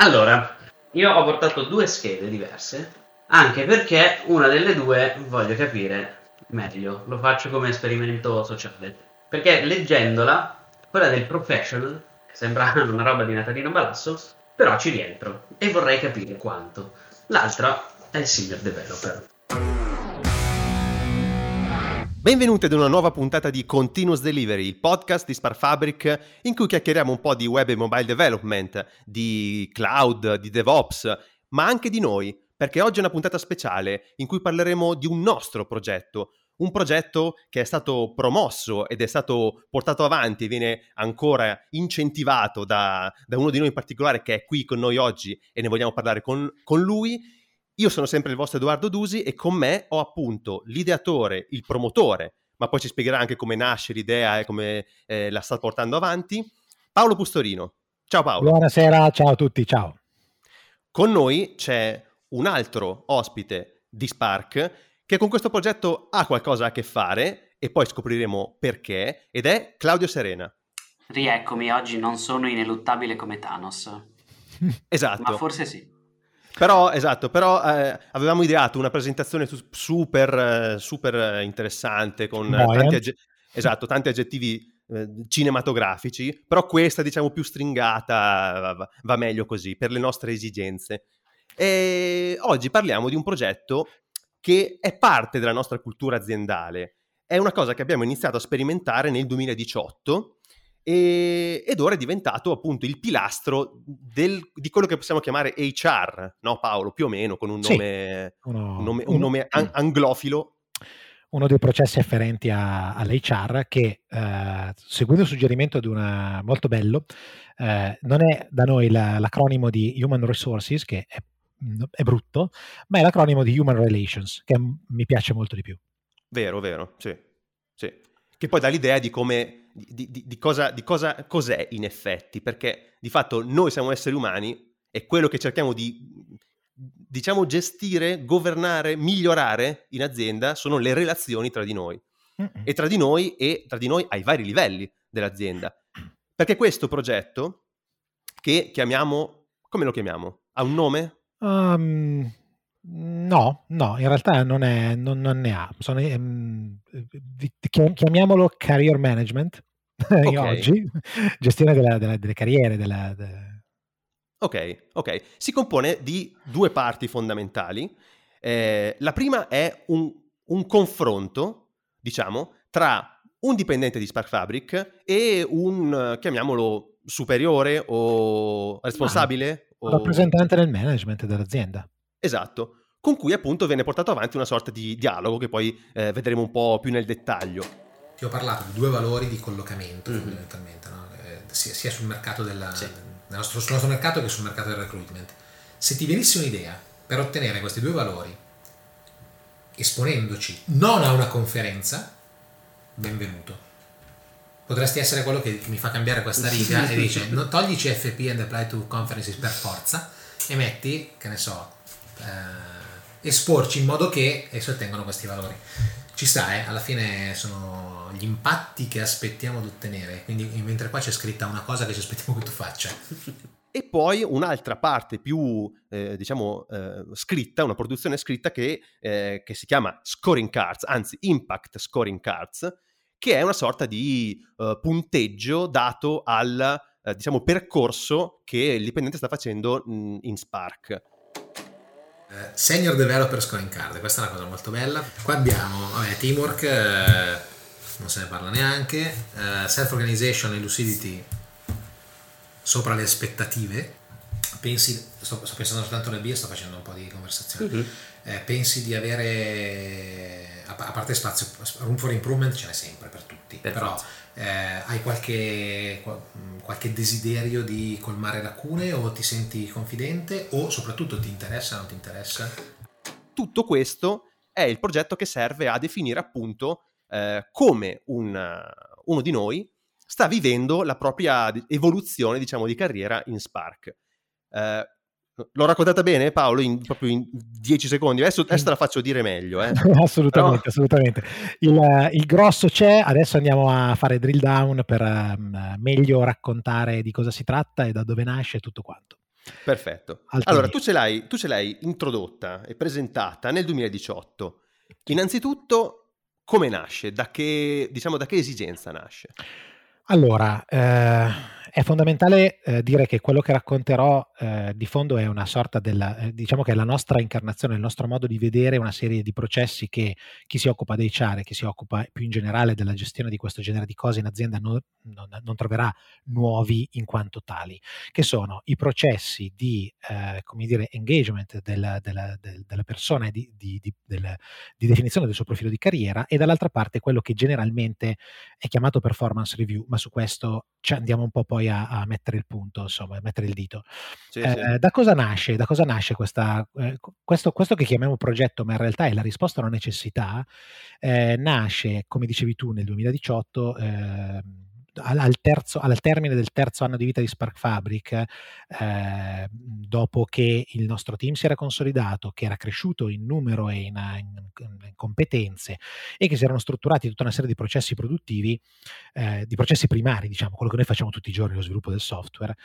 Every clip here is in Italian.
Allora, io ho portato due schede diverse, anche perché una delle due voglio capire meglio, lo faccio come esperimento sociale. Perché leggendola, quella del professional, che sembra una roba di Natalino Balasso, però ci rientro e vorrei capire quanto. L'altra è il senior developer. Benvenuti ad una nuova puntata di Continuous Delivery, il podcast di Sparfabric in cui chiacchieriamo un po' di web e mobile development, di cloud, di DevOps, ma anche di noi, perché oggi è una puntata speciale in cui parleremo di un nostro progetto, un progetto che è stato promosso ed è stato portato avanti e viene ancora incentivato da, da uno di noi in particolare che è qui con noi oggi e ne vogliamo parlare con, con lui io sono sempre il vostro Edoardo Dusi e con me ho appunto l'ideatore, il promotore, ma poi ci spiegherà anche come nasce l'idea e come eh, la sta portando avanti, Paolo Pustorino. Ciao Paolo. Buonasera, ciao a tutti, ciao. Con noi c'è un altro ospite di Spark che con questo progetto ha qualcosa a che fare e poi scopriremo perché ed è Claudio Serena. Rieccomi, oggi non sono ineluttabile come Thanos. esatto. Ma forse sì. Però, esatto, però eh, avevamo ideato una presentazione super, eh, super interessante con tanti, agge- esatto, tanti aggettivi eh, cinematografici, però questa, diciamo, più stringata va, va, meglio così, per le nostre esigenze. E oggi parliamo di un progetto che è parte della nostra cultura aziendale. È una cosa che abbiamo iniziato a sperimentare nel 2018 e, ed ora è diventato appunto il pilastro del, di quello che possiamo chiamare HR, no Paolo? Più o meno, con un nome, sì, uno, un nome, un nome an- anglofilo. Uno dei processi afferenti a, all'HR che, eh, seguendo il suggerimento di una molto bello, eh, non è da noi la, l'acronimo di Human Resources, che è, è brutto, ma è l'acronimo di Human Relations, che mi piace molto di più. Vero, vero, sì. sì. Che poi dà l'idea di come di, di, di, cosa, di cosa cos'è in effetti, perché di fatto noi siamo esseri umani e quello che cerchiamo di diciamo gestire, governare, migliorare in azienda sono le relazioni tra di noi e tra di noi e tra di noi ai vari livelli dell'azienda. Perché questo progetto che chiamiamo come lo chiamiamo? Ha un nome? Um, no, no, in realtà non, è, non, non ne ha. Sono, um, chiamiamolo career management okay. oggi, gestione della, della, delle carriere. Della, de... Ok, ok. Si compone di due parti fondamentali. Eh, la prima è un, un, confronto, diciamo, tra un dipendente di Spark Fabric e un, chiamiamolo, superiore o responsabile. Ah, o... Rappresentante del management dell'azienda. Esatto con cui appunto viene portato avanti una sorta di dialogo che poi eh, vedremo un po' più nel dettaglio ti ho parlato di due valori di collocamento mm-hmm. fondamentalmente, no? eh, sia, sia, sul mercato della, sì. nostro, sul nostro mercato che sul mercato del recruitment. Se ti venisse un'idea per ottenere questi due valori, esponendoci non a una conferenza, benvenuto. Potresti essere quello che, che mi fa cambiare questa riga e dice no, togli CFP and apply to conferences per forza e metti, che ne so, eh, esporci in modo che esso ottengono questi valori ci sta, eh? alla fine sono gli impatti che aspettiamo di ottenere, quindi mentre qua c'è scritta una cosa che ci aspettiamo che tu faccia. E poi un'altra parte più, eh, diciamo, eh, scritta, una produzione scritta che, eh, che, si chiama Scoring Cards, anzi Impact Scoring Cards, che è una sorta di eh, punteggio dato al, eh, diciamo, percorso che il dipendente sta facendo mh, in Spark. Eh, senior Developer Scoring Card, questa è una cosa molto bella. Qua abbiamo vabbè, Teamwork, eh, non se ne parla neanche, eh, Self Organization e Lucidity sopra le aspettative. Pensi, sto, sto pensando soltanto nel bio, sto facendo un po' di conversazione. Uh-huh. pensi di avere, a, a parte spazio, room for improvement ce n'è sempre per tutti, per però eh, hai qualche, qualche, desiderio di colmare lacune o ti senti confidente o soprattutto ti interessa o non ti interessa? Tutto questo è il progetto che serve a definire appunto eh, come un, uno di noi sta vivendo la propria evoluzione diciamo di carriera in Spark. Eh, L'ho raccontata bene Paolo in, proprio in 10 secondi, adesso, adesso te la faccio dire meglio. Eh. assolutamente, Però... assolutamente. Il, il, grosso c'è, adesso andiamo a fare drill down per um, meglio raccontare di cosa si tratta e da dove nasce tutto quanto. Perfetto. Altri Allora, tu ce, l'hai, tu ce l'hai introdotta e presentata nel 2018. Innanzitutto, come nasce? Da che, diciamo, da che esigenza nasce? Allora, eh, è fondamentale eh, dire che quello che racconterò eh, di fondo è una sorta della, eh, diciamo che è la nostra incarnazione, il nostro modo di vedere una serie di processi che chi si occupa dei CHAR e chi si occupa più in generale della gestione di questo genere di cose in azienda non, non- non troverà nuovi in quanto tali, che sono i processi di, eh, come dire, engagement della, della- del- della persona e di, di- di- del- di definizione del suo profilo di carriera e dall'altra parte quello che generalmente è chiamato performance review, ma su questo ci andiamo un po' poi a, a mettere il punto, insomma, a mettere il dito. Sì, Eh, sì. Da cosa nasce? Da cosa nasce questa, eh, questo, questo che chiamiamo progetto, ma in realtà è la risposta a una necessità, eh, nasce, come dicevi tu, nel 2018. Al, terzo, al termine del terzo anno di vita di Spark Fabric, eh, dopo che il nostro team si era consolidato, che era cresciuto in numero e in, in- in competenze e che si erano strutturati tutta una serie di processi produttivi, eh, di processi primari, diciamo, quello che noi facciamo tutti i giorni, lo sviluppo del software,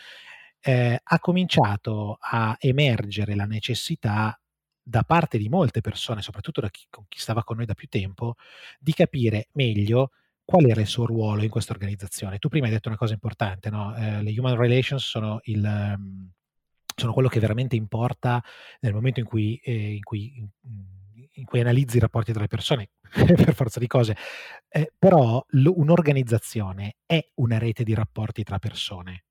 eh, ha cominciato a emergere la necessità da parte di molte persone, soprattutto da chi, chi stava con noi da più tempo, di capire meglio qual era il suo ruolo in questa organizzazione. Tu prima hai detto una cosa importante, no? Eh, le human relations sono il... ehm, sono quello che veramente importa nel momento in cui, eh, in cui, in- in cui analizzi i rapporti tra le persone, per forza di cose. Eh, però lo- un'organizzazione è una rete di rapporti tra persone.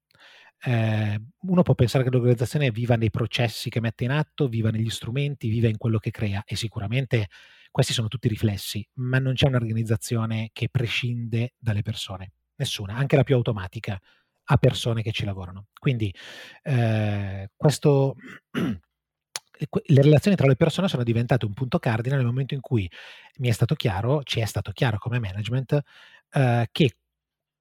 Eh, uno può pensare che l'organizzazione viva nei processi che mette in atto, viva negli strumenti, viva in quello che crea e sicuramente questi sono tutti riflessi, ma non c'è un'organizzazione che prescinde dalle persone, nessuna, anche la più automatica ha persone che ci lavorano. Quindi eh, questo, que- le relazioni tra le persone sono diventate un punto cardine nel momento in cui mi è stato chiaro, ci è stato chiaro come management, eh, che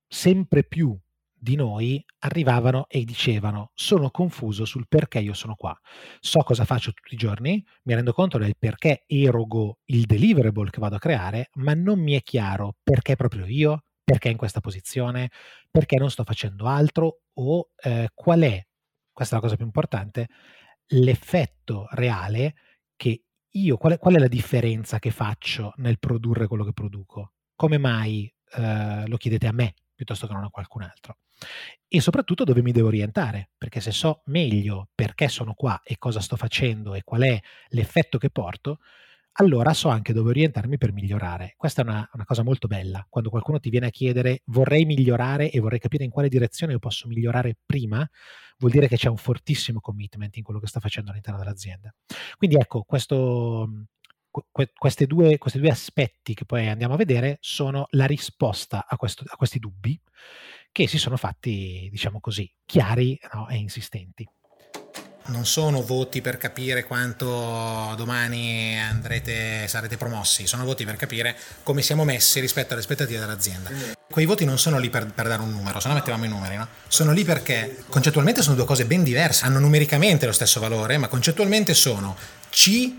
sempre più di noi arrivavano e dicevano sono confuso sul perché io sono qua. So cosa faccio tutti i giorni, mi rendo conto del perché erogo il deliverable che vado a creare, ma non mi è chiaro perché proprio io, perché in questa posizione, perché non sto facendo altro o eh, qual è, questa è la cosa più importante, l'effetto reale che io, qual è, qual è la differenza che faccio nel produrre quello che produco? Come mai eh, lo chiedete a me piuttosto che non a qualcun altro? E soprattutto dove mi devo orientare, perché se so meglio perché sono qua e cosa sto facendo e qual è l'effetto che porto, allora so anche dove orientarmi per migliorare. Questa è una, una cosa molto bella, quando qualcuno ti viene a chiedere vorrei migliorare e vorrei capire in quale direzione io posso migliorare prima, vuol dire che c'è un fortissimo commitment in quello che sta facendo all'interno dell'azienda. Quindi ecco, questo, que- queste due, questi due aspetti che poi andiamo a vedere sono la risposta a, questo- a questi dubbi che si sono fatti, diciamo così, chiari no, e insistenti. Non sono voti per capire quanto domani andrete, sarete promossi, sono voti per capire come siamo messi rispetto alle aspettative dell'azienda. Quei voti non sono lì per, per dare un numero, se no mettevamo i numeri, no? Sono lì perché concettualmente sono due cose ben diverse, hanno numericamente lo stesso valore, ma concettualmente sono C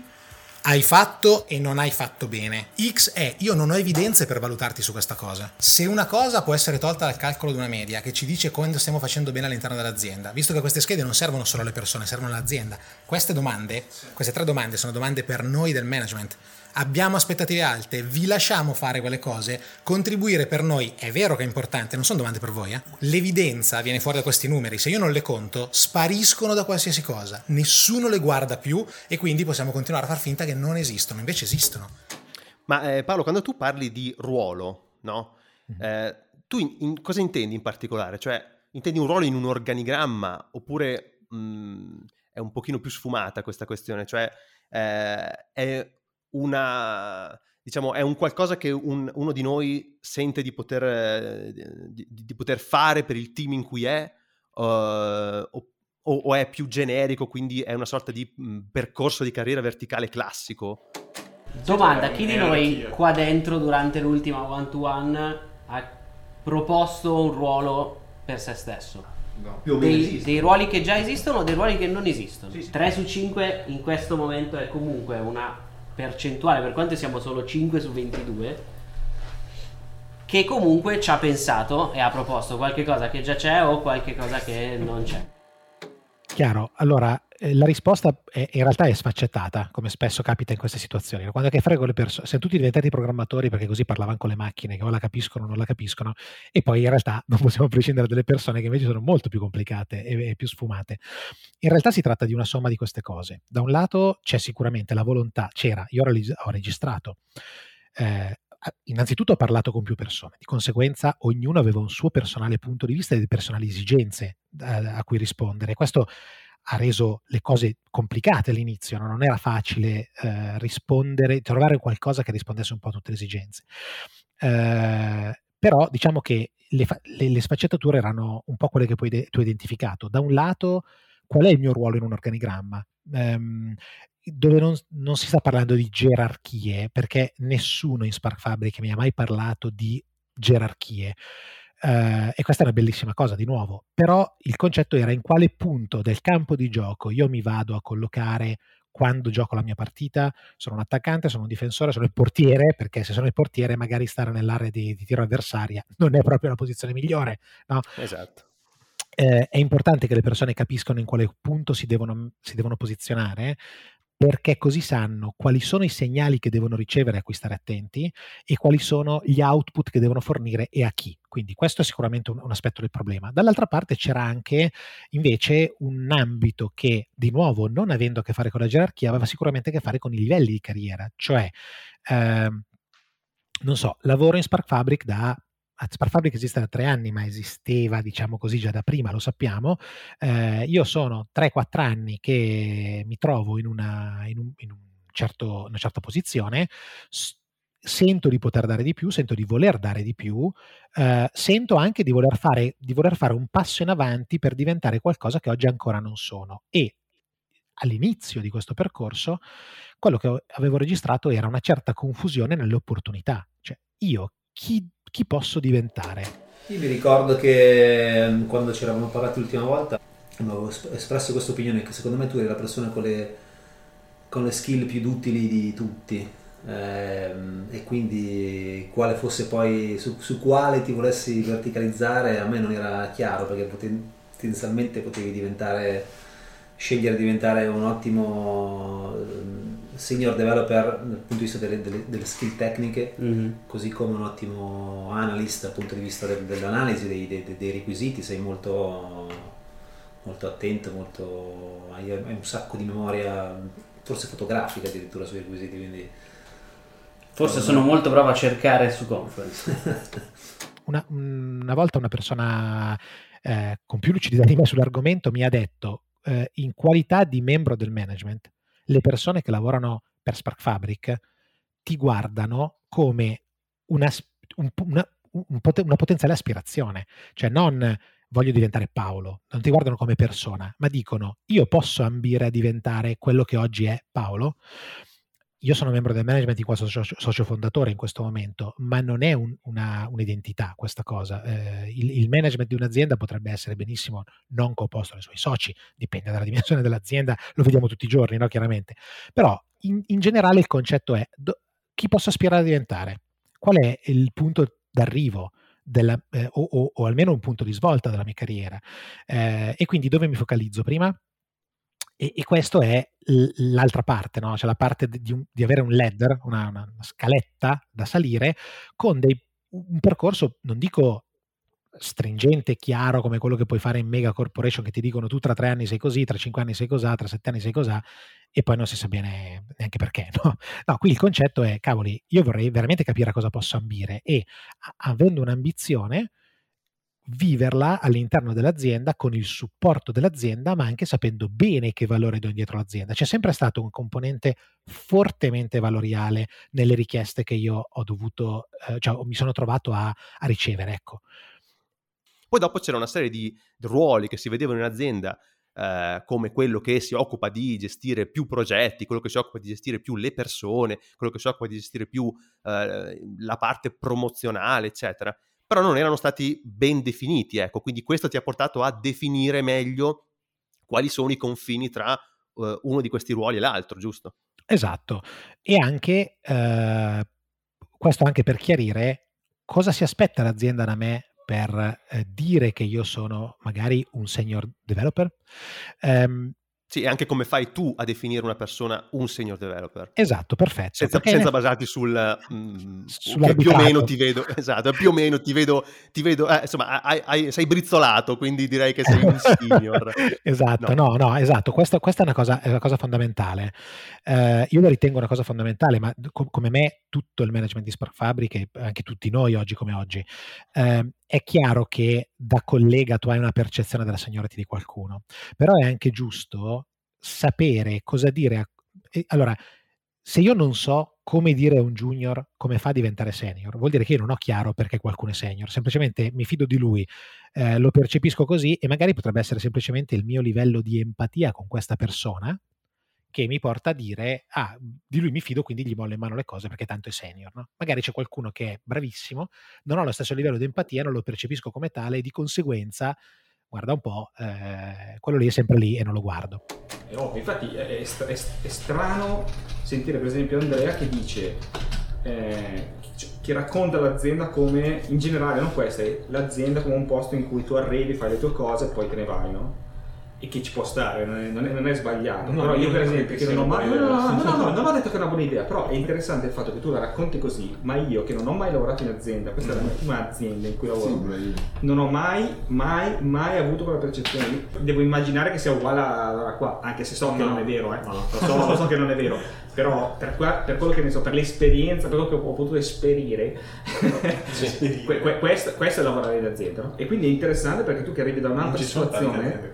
hai fatto e non hai fatto bene. X è io non ho evidenze per valutarti su questa cosa. Se una cosa può essere tolta dal calcolo di una media che ci dice quando stiamo facendo bene all'interno dell'azienda, visto che queste schede non servono solo alle persone, servono all'azienda, queste domande, queste tre domande sono domande per noi del management. Abbiamo aspettative alte, vi lasciamo fare quelle cose, contribuire per noi è vero che è importante, non sono domande per voi. Eh? L'evidenza viene fuori da questi numeri, se io non le conto spariscono da qualsiasi cosa, nessuno le guarda più e quindi possiamo continuare a far finta che non esistono, invece esistono. Ma eh, Paolo, quando tu parli di ruolo, no? Mhm. Eh, tu in- in- cosa intendi in particolare? Cioè, intendi un ruolo in un organigramma oppure mh, è un pochino più sfumata questa questione? Cioè, eh, è una... Diciamo, è un qualcosa che un- uno di noi sente di poter, eh, di, di poter fare per il team in cui è, eh, o, o- o è più generico, quindi è una sorta di mh, percorso di carriera verticale classico? Domanda, chi di noi qua dentro durante l'ultima one to one ha proposto un ruolo per se stesso? Più Dei, dei ruoli che già esistono o dei ruoli che non esistono? 3 su 5 in questo momento è comunque una percentuale, per quanto siamo solo 5 su 22, che comunque ci ha pensato e ha proposto qualche cosa che già c'è o qualche cosa che non c'è. Chiaro, allora la risposta è, in realtà è sfaccettata, come spesso capita in queste situazioni. Quando è che frego le persone, siamo tutti diventati programmatori perché così parlavano con le macchine che o la capiscono o non la capiscono, e poi in realtà non possiamo prescindere dalle persone che invece sono molto più complicate e, e più sfumate. In realtà si tratta di una somma di queste cose. Da un lato c'è sicuramente la volontà, c'era, io ho registrato. Eh, innanzitutto ho parlato con più persone, di conseguenza ognuno aveva un suo personale punto di vista e delle personali esigenze eh, a cui rispondere. Questo ha reso le cose complicate all'inizio, no? non era facile eh, rispondere, trovare qualcosa che rispondesse un po' a tutte le esigenze. Eh, però diciamo che le, le, le, sfaccettature erano un po' quelle che poi de- tu hai identificato. Da un lato, qual è il mio ruolo in un organigramma? Um, dove non, non, si sta parlando di gerarchie, perché nessuno in Spark Fabric mi ha mai parlato di gerarchie. Uh, e questa è una bellissima cosa di nuovo, però il concetto era in quale punto del campo di gioco io mi vado a collocare quando gioco la mia partita, sono un attaccante, sono un difensore, sono il portiere, perché se sono il portiere magari stare nell'area di, di tiro avversaria non è proprio la posizione migliore, no? Esatto. Eh, è importante che le persone capiscano in quale punto si devono, si devono posizionare perché così sanno quali sono i segnali che devono ricevere a cui stare attenti e quali sono gli output che devono fornire e a chi. Quindi questo è sicuramente un, un, aspetto del problema. Dall'altra parte c'era anche invece un ambito che, di nuovo, non avendo a che fare con la gerarchia, aveva sicuramente a che fare con i livelli di carriera, cioè, eh, non so, lavoro in Spark Fabric da Spark Fabric esiste da tre anni, ma esisteva, diciamo così, già da prima, lo sappiamo. Eh, io sono 3-4 anni che mi trovo in una, in un, in un certo, una certa posizione. S- sento di poter dare di più, sento di voler dare di più, eh, sento anche di voler, fare, di voler fare un passo in avanti per diventare qualcosa che oggi ancora non sono. E all'inizio di questo percorso, quello che avevo registrato era una certa confusione nelle opportunità. Cioè, io chi chi posso diventare? Io mi ricordo che mm, quando ci eravamo parlati l'ultima volta avevo espresso questa opinione che secondo me tu eri la persona con le, con le skill più utili di tutti ehm, e quindi quale fosse poi su, su, quale ti volessi verticalizzare a me non era chiaro perché potenzialmente potevi diventare scegliere di diventare un ottimo senior developer dal punto di vista delle, delle, delle skill tecniche, mm-hmm. così come un ottimo analyst dal punto di vista del, dell'analisi dei, dei, dei, requisiti, sei molto, molto attento, molto, hai, hai, un sacco di memoria, forse fotografica addirittura sui requisiti, quindi... Forse sono molto bravo a cercare su Conference. una, una, volta una persona eh, con più lucidità di me sull'argomento mi ha detto eh, in qualità di membro del management le persone che lavorano per Spark Fabric ti guardano come una, un, una, un, una potenziale aspirazione, cioè non voglio diventare Paolo, non ti guardano come persona, ma dicono io posso ambire a diventare quello che oggi è Paolo io sono membro del management in quanto socio, socio fondatore in questo momento, ma non è un, una, un'identità questa cosa. Eh, il, il, management di un'azienda potrebbe essere benissimo non composto dai suoi soci, dipende dalla dimensione dell'azienda, lo vediamo tutti i giorni, no? chiaramente. Però in, in generale il concetto è do, chi posso aspirare a diventare? Qual è il punto d'arrivo? Della, eh, o, o, o, almeno un punto di svolta della mia carriera. Eh, e quindi dove mi focalizzo? Prima e, e questo è l'altra parte, no? cioè la parte di, un, di avere un ladder, una, una, scaletta da salire con dei, un percorso, non dico stringente, chiaro come quello che puoi fare in mega corporation che ti dicono tu tra tre anni sei così, tra cinque anni sei cosà, tra sette anni sei cosà e poi non si sa bene neanche perché. No? no, qui il concetto è, cavoli, io vorrei veramente capire a cosa posso ambire e avendo un'ambizione viverla all'interno dell'azienda con il supporto dell'azienda, ma anche sapendo bene che valore do dietro l'azienda. C'è sempre stato un componente fortemente valoriale nelle richieste che io ho dovuto, eh, cioè mi sono trovato a, a ricevere. Ecco. Poi dopo c'era una serie di ruoli che si vedevano in azienda Uh, come quello che si occupa di gestire più progetti, quello che si occupa di gestire più le persone, quello che si occupa di gestire più uh, la parte promozionale, eccetera però non erano stati ben definiti, ecco, quindi questo ti ha portato a definire meglio quali sono i confini tra uh, uno di questi ruoli e l'altro, giusto? Esatto, e anche uh, questo anche per chiarire cosa si aspetta l'azienda da me per eh, dire che io sono magari un senior developer. Um, sì, e anche come fai tu a definire una persona un senior developer. Esatto, perfetto. Senza, senza basarti sul... Mm, più o meno ti vedo, esatto, più o meno ti vedo, ti vedo eh, insomma, hai, hai, sei brizzolato, quindi direi che sei un senior. esatto, no, no, no esatto, questa, questa, è, una cosa, è una cosa fondamentale. Eh, io la ritengo una cosa fondamentale, ma co- come me tutto il management di Spark Fabric e anche tutti noi oggi come oggi, eh, è chiaro che da collega tu hai una percezione della seniority di qualcuno, però è anche giusto sapere cosa dire. A... Allora, se io non so come dire a un junior come fa a diventare senior, vuol dire che io non ho chiaro perché qualcuno è senior, semplicemente mi fido di lui, eh, lo percepisco così e magari potrebbe essere semplicemente il mio livello di empatia con questa persona che mi porta a dire, ah, di lui mi fido, quindi gli mollo in mano le cose perché tanto è senior. No? Magari c'è qualcuno che è bravissimo, non ho lo stesso livello di empatia, non lo percepisco come tale e di conseguenza, guarda un po', eh, quello lì è sempre lì e non lo guardo. È ovvio, infatti è, è, è, strano sentire per esempio Andrea che dice... Eh, che racconta l'azienda come in generale non questa l'azienda come un posto in cui tu arrivi fai le tue cose e poi te ne vai no? E che ci può stare, non è, non è, non è sbagliato. No, però io per esempio che non ho mai... No, no, no, no, non ho detto che è una buona idea, però è interessante il fatto che tu la racconti così, ma io che non ho mai lavorato in azienda, questa è la mia prima azienda in cui lavoro, non ho mai, mai, mai avuto quella percezione. Devo immaginare che sia uguale a qua, anche se so che non è vero, eh. lo, so, lo so che non è vero, però per, qua, per, quello che ne so, per l'esperienza, per quello che ho potuto esperire, sì. que, que, questo, questo, è lavorare in azienda. No? E quindi è interessante perché tu che arrivi da un'altra situazione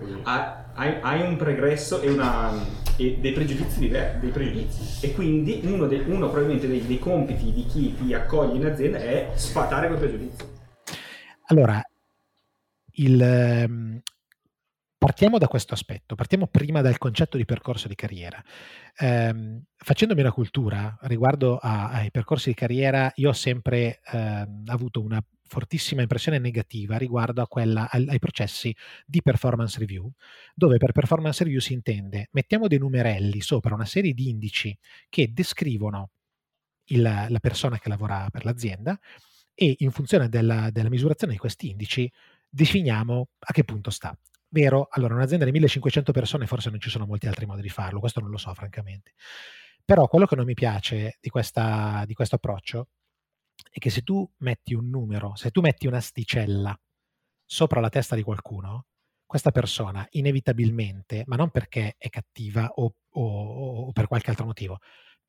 hai, hai, un pregresso e, una, e dei, pregiudizi dei, pregiudizi e quindi uno, de, uno probabilmente dei, dei, compiti di chi ti accoglie in azienda è sfatare quei pregiudizi. Allora, il, ehm, partiamo da questo aspetto, partiamo prima dal concetto di percorso di carriera. Eh, facendomi una cultura riguardo a, ai percorsi di carriera, io ho sempre eh, avuto una fortissima impressione negativa riguardo quella, ai processi di performance review, dove per performance review si intende mettiamo dei numerelli sopra una serie di indici che descrivono il, la persona che lavora per l'azienda e in funzione della, della misurazione di questi indici definiamo a che punto sta. Vero? Allora, un'azienda di 1500 persone forse non ci sono molti altri modi di farlo, questo non lo so francamente. Però quello che non mi piace di, questa, di questo approccio è che se tu metti un numero, se tu metti un'asticella sopra la testa di qualcuno, questa persona inevitabilmente, ma non perché è cattiva o, o, o per qualche altro motivo,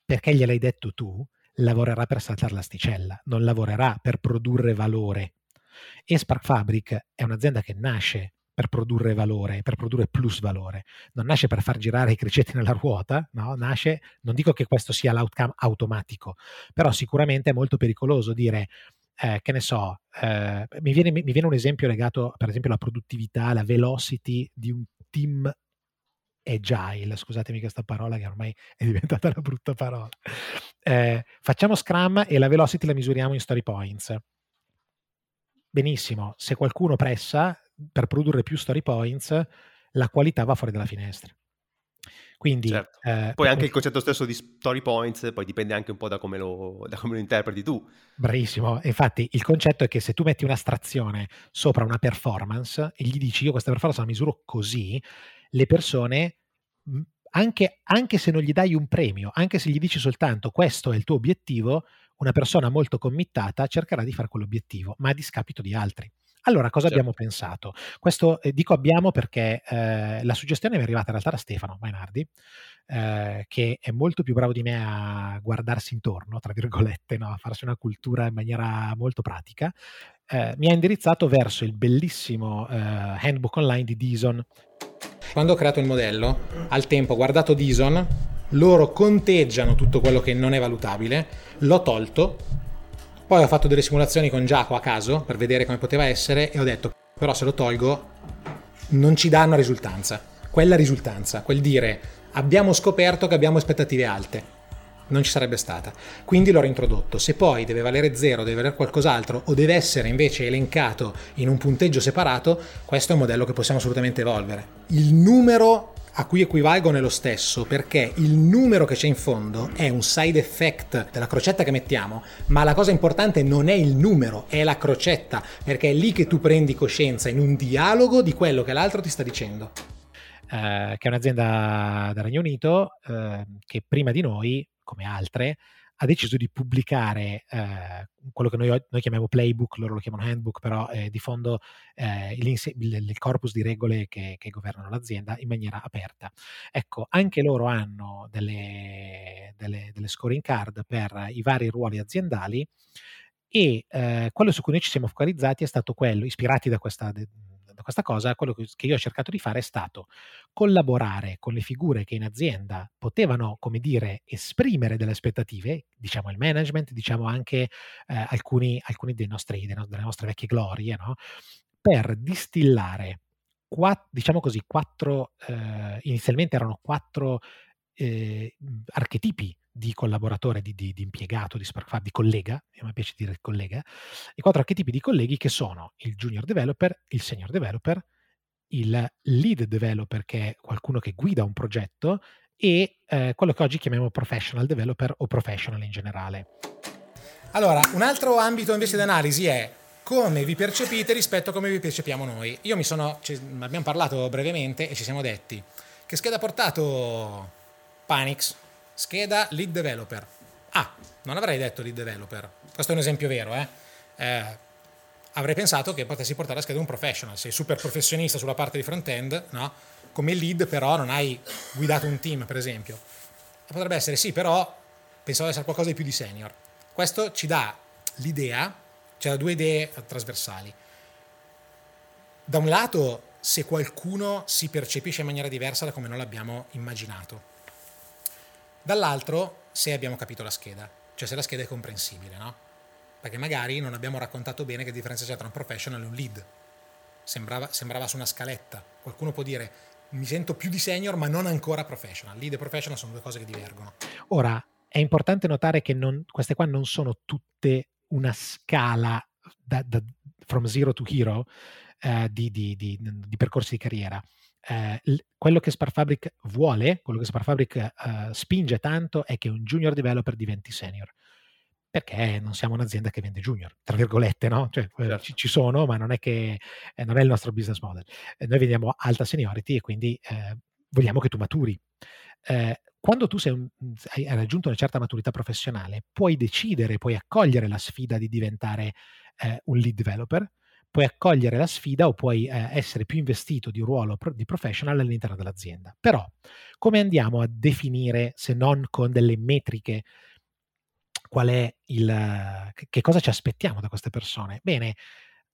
perché gliel'hai detto tu, lavorerà per saltare l'asticella, non lavorerà per produrre valore. E Spark Fabric è un'azienda che nasce per produrre valore, per produrre plus valore. Non nasce per far girare i criceti nella ruota, no? Nasce, non dico che questo sia l'outcome automatico, però sicuramente è molto pericoloso dire eh, che ne so, eh, mi, viene, mi, viene, un esempio legato per esempio alla produttività, alla velocity di un team agile, scusatemi questa parola che ormai è diventata una brutta parola. Eh, facciamo Scrum e la velocity la misuriamo in story points. Benissimo, se qualcuno pressa, per produrre più story points, la qualità va fuori dalla finestra. Quindi, certo. eh, poi anche il concetto stesso di story points, poi dipende anche un po' da come lo, da come lo interpreti tu. Bravissimo, infatti il concetto è che se tu metti un'astrazione sopra una performance e gli dici io questa performance la misuro così, le persone, anche, anche se non gli dai un premio, anche se gli dici soltanto questo è il tuo obiettivo, una persona molto committata cercherà di fare quell'obiettivo, ma a discapito di altri. Allora, cosa certo. abbiamo pensato? Questo eh, dico abbiamo perché eh, la suggestione mi è arrivata in realtà da Stefano Mainardi, eh, che è molto più bravo di me a guardarsi intorno, tra virgolette, no? a farsi una cultura in maniera molto pratica. Eh, mi ha indirizzato verso il bellissimo eh, handbook online di Dison. Quando ho creato il modello, al tempo ho guardato Dison, loro conteggiano tutto quello che non è valutabile, l'ho tolto poi ho fatto delle simulazioni con Giacomo a caso per vedere come poteva essere e ho detto, però se lo tolgo non ci danno risultanza. Quella risultanza, quel dire abbiamo scoperto che abbiamo aspettative alte. Non ci sarebbe stata. Quindi l'ho reintrodotto. Se poi deve valere 0, deve valere qualcos'altro o deve essere invece elencato in un punteggio separato, questo è un modello che possiamo assolutamente evolvere. Il numero a cui equivalgono è lo stesso perché il numero che c'è in fondo è un side effect della crocetta che mettiamo, ma la cosa importante non è il numero, è la crocetta, perché è lì che tu prendi coscienza in un dialogo di quello che l'altro ti sta dicendo. Eh, che è un'azienda del Regno Unito eh, che prima di noi, come altre, ha deciso di pubblicare eh, quello che noi, noi, chiamiamo playbook, loro lo chiamano handbook, però eh, di fondo eh, il, corpus di regole che, che, governano l'azienda in maniera aperta. Ecco, anche loro hanno delle, delle, delle scoring card per i vari ruoli aziendali e eh, quello su cui noi ci siamo focalizzati è stato quello, ispirati da questa da questa cosa, quello che io ho cercato di fare è stato collaborare con le figure che in azienda potevano, come dire, esprimere delle aspettative, diciamo il management, diciamo anche eh, alcuni, alcuni dei nostri, delle nostre vecchie glorie, no? per distillare, quatt- diciamo così, quattro, eh, inizialmente erano quattro eh, archetipi di collaboratore, di, di, di impiegato, di SparkFab, di collega, a me piace dire collega, i quattro archetipi di colleghi che sono il junior developer, il senior developer, il lead developer che è qualcuno che guida un progetto e eh, quello che oggi chiamiamo professional developer o professional in generale. Allora, un altro ambito invece di analisi è come vi percepite rispetto a come vi percepiamo noi. Io mi sono, ci, abbiamo parlato brevemente e ci siamo detti che scheda ha portato Panix, scheda lead developer. Ah, non avrei detto lead developer. Questo è un esempio vero, eh? eh avrei pensato che potessi portare a scheda un professional. Sei super professionista sulla parte di front-end, no? Come lead però non hai guidato un team, per esempio. Potrebbe essere sì, però pensavo essere qualcosa di più di senior. Questo ci dà l'idea, ci dà due idee trasversali. Da un lato, se qualcuno si percepisce in maniera diversa da come noi l'abbiamo immaginato Dall'altro, se abbiamo capito la scheda, cioè se la scheda è comprensibile, no? Perché magari non abbiamo raccontato bene che differenza c'è tra un professional e un lead. Sembrava, sembrava su una scaletta. Qualcuno può dire mi sento più di senior ma non ancora professional. Lead e professional sono due cose che divergono. Ora, è importante notare che non, queste qua non sono tutte una scala da, da, from zero to hero eh, di, di, di, di percorsi di carriera eh, quello che Sparfabric vuole, quello che Sparfabric eh, spinge tanto è che un junior developer diventi senior. Perché non siamo un'azienda che vende junior, tra virgolette, no? Cioè, eh, certo. ci, ci, sono, ma non è che eh, non è il nostro business model. Eh, noi vendiamo alta seniority e quindi eh, vogliamo che tu maturi. quando tu sei un, hai raggiunto una certa maturità professionale, puoi decidere, puoi accogliere la sfida di diventare un lead developer, puoi accogliere la sfida o puoi eh, essere più investito di un ruolo pro- di professional all'interno dell'azienda. Però come andiamo a definire, se non con delle metriche, qual è il, che cosa ci aspettiamo da queste persone? Bene,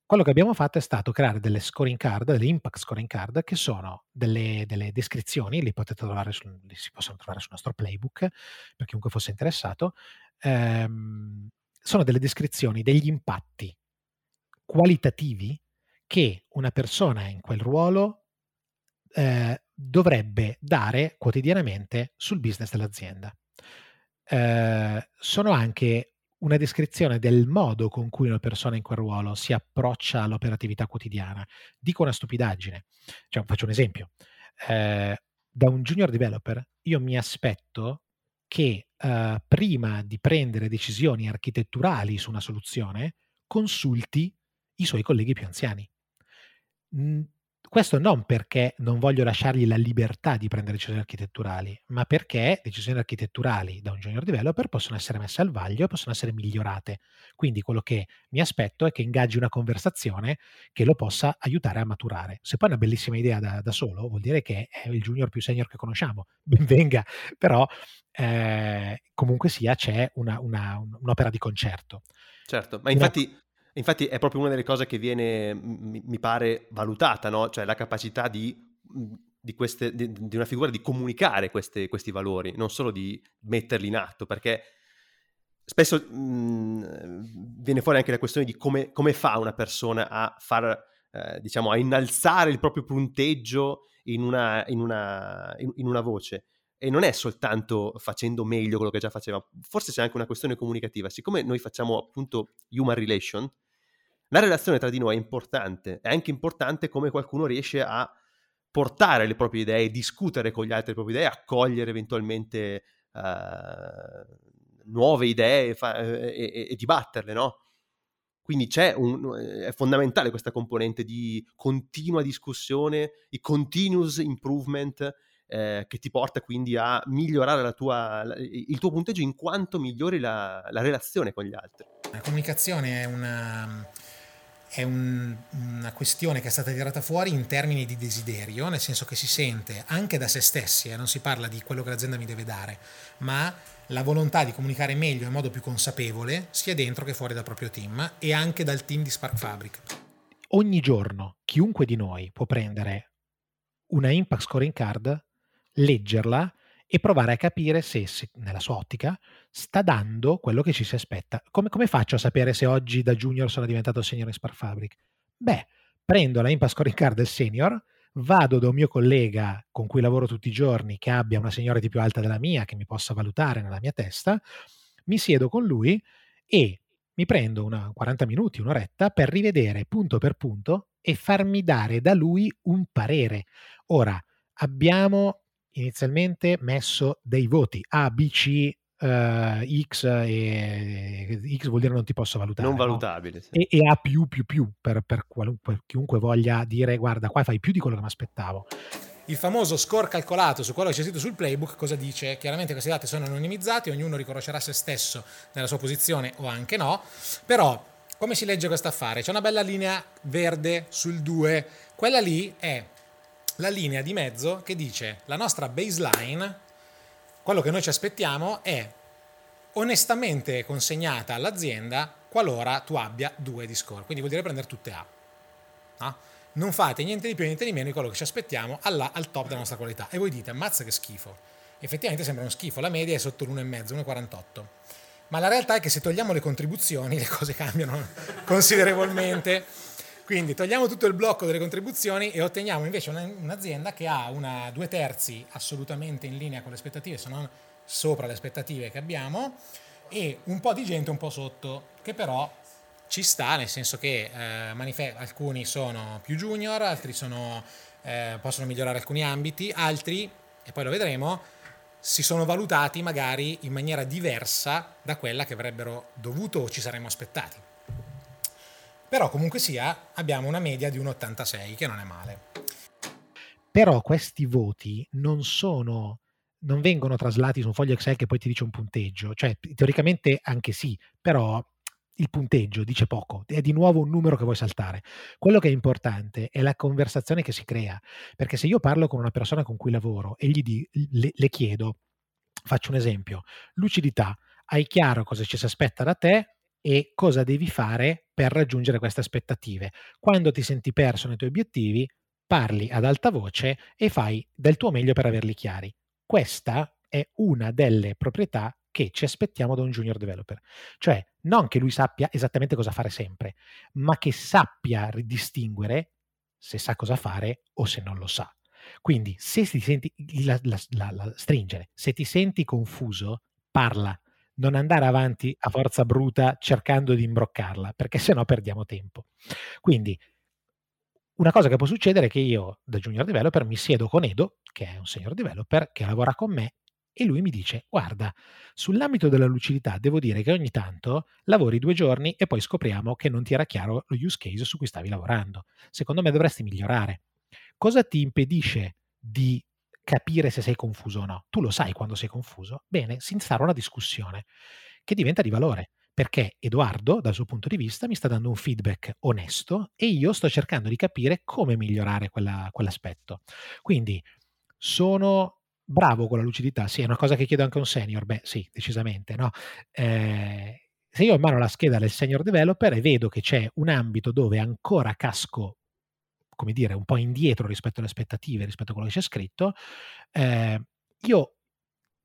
quello che abbiamo fatto è stato creare delle scoring card, delle impact scoring card, che sono delle, delle descrizioni, li potete trovare, su, li si possono trovare sul nostro playbook, per chiunque fosse interessato, ehm, sono delle descrizioni degli impatti qualitativi che una persona in quel ruolo eh, dovrebbe dare quotidianamente sul business dell'azienda. Eh, sono anche una descrizione del modo con cui una persona in quel ruolo si approccia all'operatività quotidiana. Dico una stupidaggine, cioè, faccio un esempio. Eh, da un junior developer io mi aspetto che eh, prima di prendere decisioni architetturali su una soluzione consulti i suoi colleghi più anziani. Questo non perché non voglio lasciargli la libertà di prendere decisioni architetturali, ma perché decisioni architetturali da un junior developer possono essere messe al vaglio e possono essere migliorate. Quindi quello che mi aspetto è che ingaggi una conversazione che lo possa aiutare a maturare. Se poi è una bellissima idea da, da solo, vuol dire che è il junior più senior che conosciamo. Benvenga, però eh, comunque sia c'è una, una, un'opera di concerto. Certo, ma infatti Infatti è proprio una delle cose che viene, mi, pare, valutata, no? Cioè la capacità di, di, queste, di, di una figura di comunicare queste, questi valori, non solo di metterli in atto, perché spesso mh, viene fuori anche la questione di come, come fa una persona a far, eh, diciamo, a innalzare il proprio punteggio in una, in una, in, in una voce. e non è soltanto facendo meglio quello che già faceva, forse c'è anche una questione comunicativa. Siccome noi facciamo appunto human relation, la relazione tra di noi è importante, è anche importante come qualcuno riesce a portare le proprie idee, discutere con gli altri le proprie idee, accogliere eventualmente uh, nuove idee fa- e, e, e, dibatterle, no? Quindi c'è un, è fondamentale questa componente di continua discussione, di continuous improvement eh, che ti porta quindi a migliorare tua, la, il tuo punteggio in quanto migliori la, la, relazione con gli altri. La comunicazione è una, è un, una questione che è stata tirata fuori in termini di desiderio, nel senso che si sente anche da se stessi, eh, non si parla di quello che l'azienda mi deve dare, ma la volontà di comunicare meglio in modo più consapevole sia dentro che fuori dal proprio team e anche dal team di Spark Fabric. Ogni giorno chiunque di noi può prendere una impact scoring card leggerla e provare a capire se, se, nella sua ottica sta dando quello che ci si aspetta. Come, come, faccio a sapere se oggi da junior sono diventato senior in Spark Fabric? Beh, prendo la Impact Scoring Card del senior, vado da un mio collega con cui lavoro tutti i giorni, che abbia una seniority più alta della mia, che mi possa valutare nella mia testa, mi siedo con lui e mi prendo una 40 minuti, un'oretta per rivedere punto per punto e farmi dare da lui un parere. Ora, abbiamo inizialmente messo dei voti A, B, C, uh, X e X vuol dire non ti posso valutare. Non valutabile. No? Sì. E, e, A più più più per, per qualunque, chiunque voglia dire guarda qua fai più di quello che mi aspettavo. Il famoso score calcolato su quello che c'è scritto sul playbook cosa dice? Chiaramente questi dati sono anonimizzati, ognuno riconoscerà se stesso nella sua posizione o anche no, però come si legge questo affare? C'è una bella linea verde sul 2, quella lì è la linea di mezzo che dice la nostra baseline, quello che noi ci aspettiamo è onestamente consegnata all'azienda qualora tu abbia due di score, quindi vuol dire prendere tutte A. No? Non fate niente di più niente di meno di quello che ci aspettiamo alla, al top della nostra qualità. E voi dite, ammazza che schifo. Effettivamente sembra uno schifo, la media è sotto l'1,5, 1,48. Ma la realtà è che se togliamo le contribuzioni le cose cambiano considerevolmente. Quindi togliamo tutto il blocco delle contribuzioni e otteniamo invece un'azienda che ha una due terzi assolutamente in linea con le aspettative, se non sopra le aspettative che abbiamo, e un po' di gente un po' sotto, che però ci sta, nel senso che eh, manife- alcuni sono più junior, altri sono, eh, possono migliorare alcuni ambiti, altri, e poi lo vedremo, si sono valutati magari in maniera diversa da quella che avrebbero dovuto o ci saremmo aspettati. Però comunque sia, abbiamo una media di 1,86, che non è male. Però questi voti non sono non vengono traslati su un foglio Excel che poi ti dice un punteggio, cioè teoricamente anche sì, però il punteggio dice poco, è di nuovo un numero che vuoi saltare. Quello che è importante è la conversazione che si crea, perché se io parlo con una persona con cui lavoro e gli di, le, le chiedo, faccio un esempio, lucidità, hai chiaro cosa ci si aspetta da te? E cosa devi fare per raggiungere queste aspettative. Quando ti senti perso nei tuoi obiettivi, parli ad alta voce e fai del tuo meglio per averli chiari. Questa è una delle proprietà che ci aspettiamo da un junior developer. Cioè, non che lui sappia esattamente cosa fare sempre, ma che sappia distinguere se sa cosa fare o se non lo sa. Quindi, se ti senti la, la, la, stringere, se ti senti confuso, parla, non andare avanti a forza bruta cercando di imbroccarla, perché sennò perdiamo tempo. Quindi una cosa che può succedere è che io da junior developer mi siedo con Edo, che è un senior developer, che lavora con me, e lui mi dice, guarda, sull'ambito della lucidità devo dire che ogni tanto lavori due giorni e poi scopriamo che non ti era chiaro lo use case su cui stavi lavorando. Secondo me dovresti migliorare. Cosa ti impedisce di capire se sei confuso o no. Tu lo sai quando sei confuso. Bene, si instaura una discussione che diventa di valore perché Edoardo, dal suo punto di vista, mi sta dando un feedback onesto e io sto cercando di capire come migliorare quella, quell'aspetto. Quindi sono bravo con la lucidità, sì, è una cosa che chiedo anche a un senior, beh sì, decisamente, no? Eh, se io ho in mano la scheda del senior developer e vedo che c'è un ambito dove ancora casco come dire, un po' indietro rispetto alle aspettative, rispetto a quello che c'è scritto, eh, io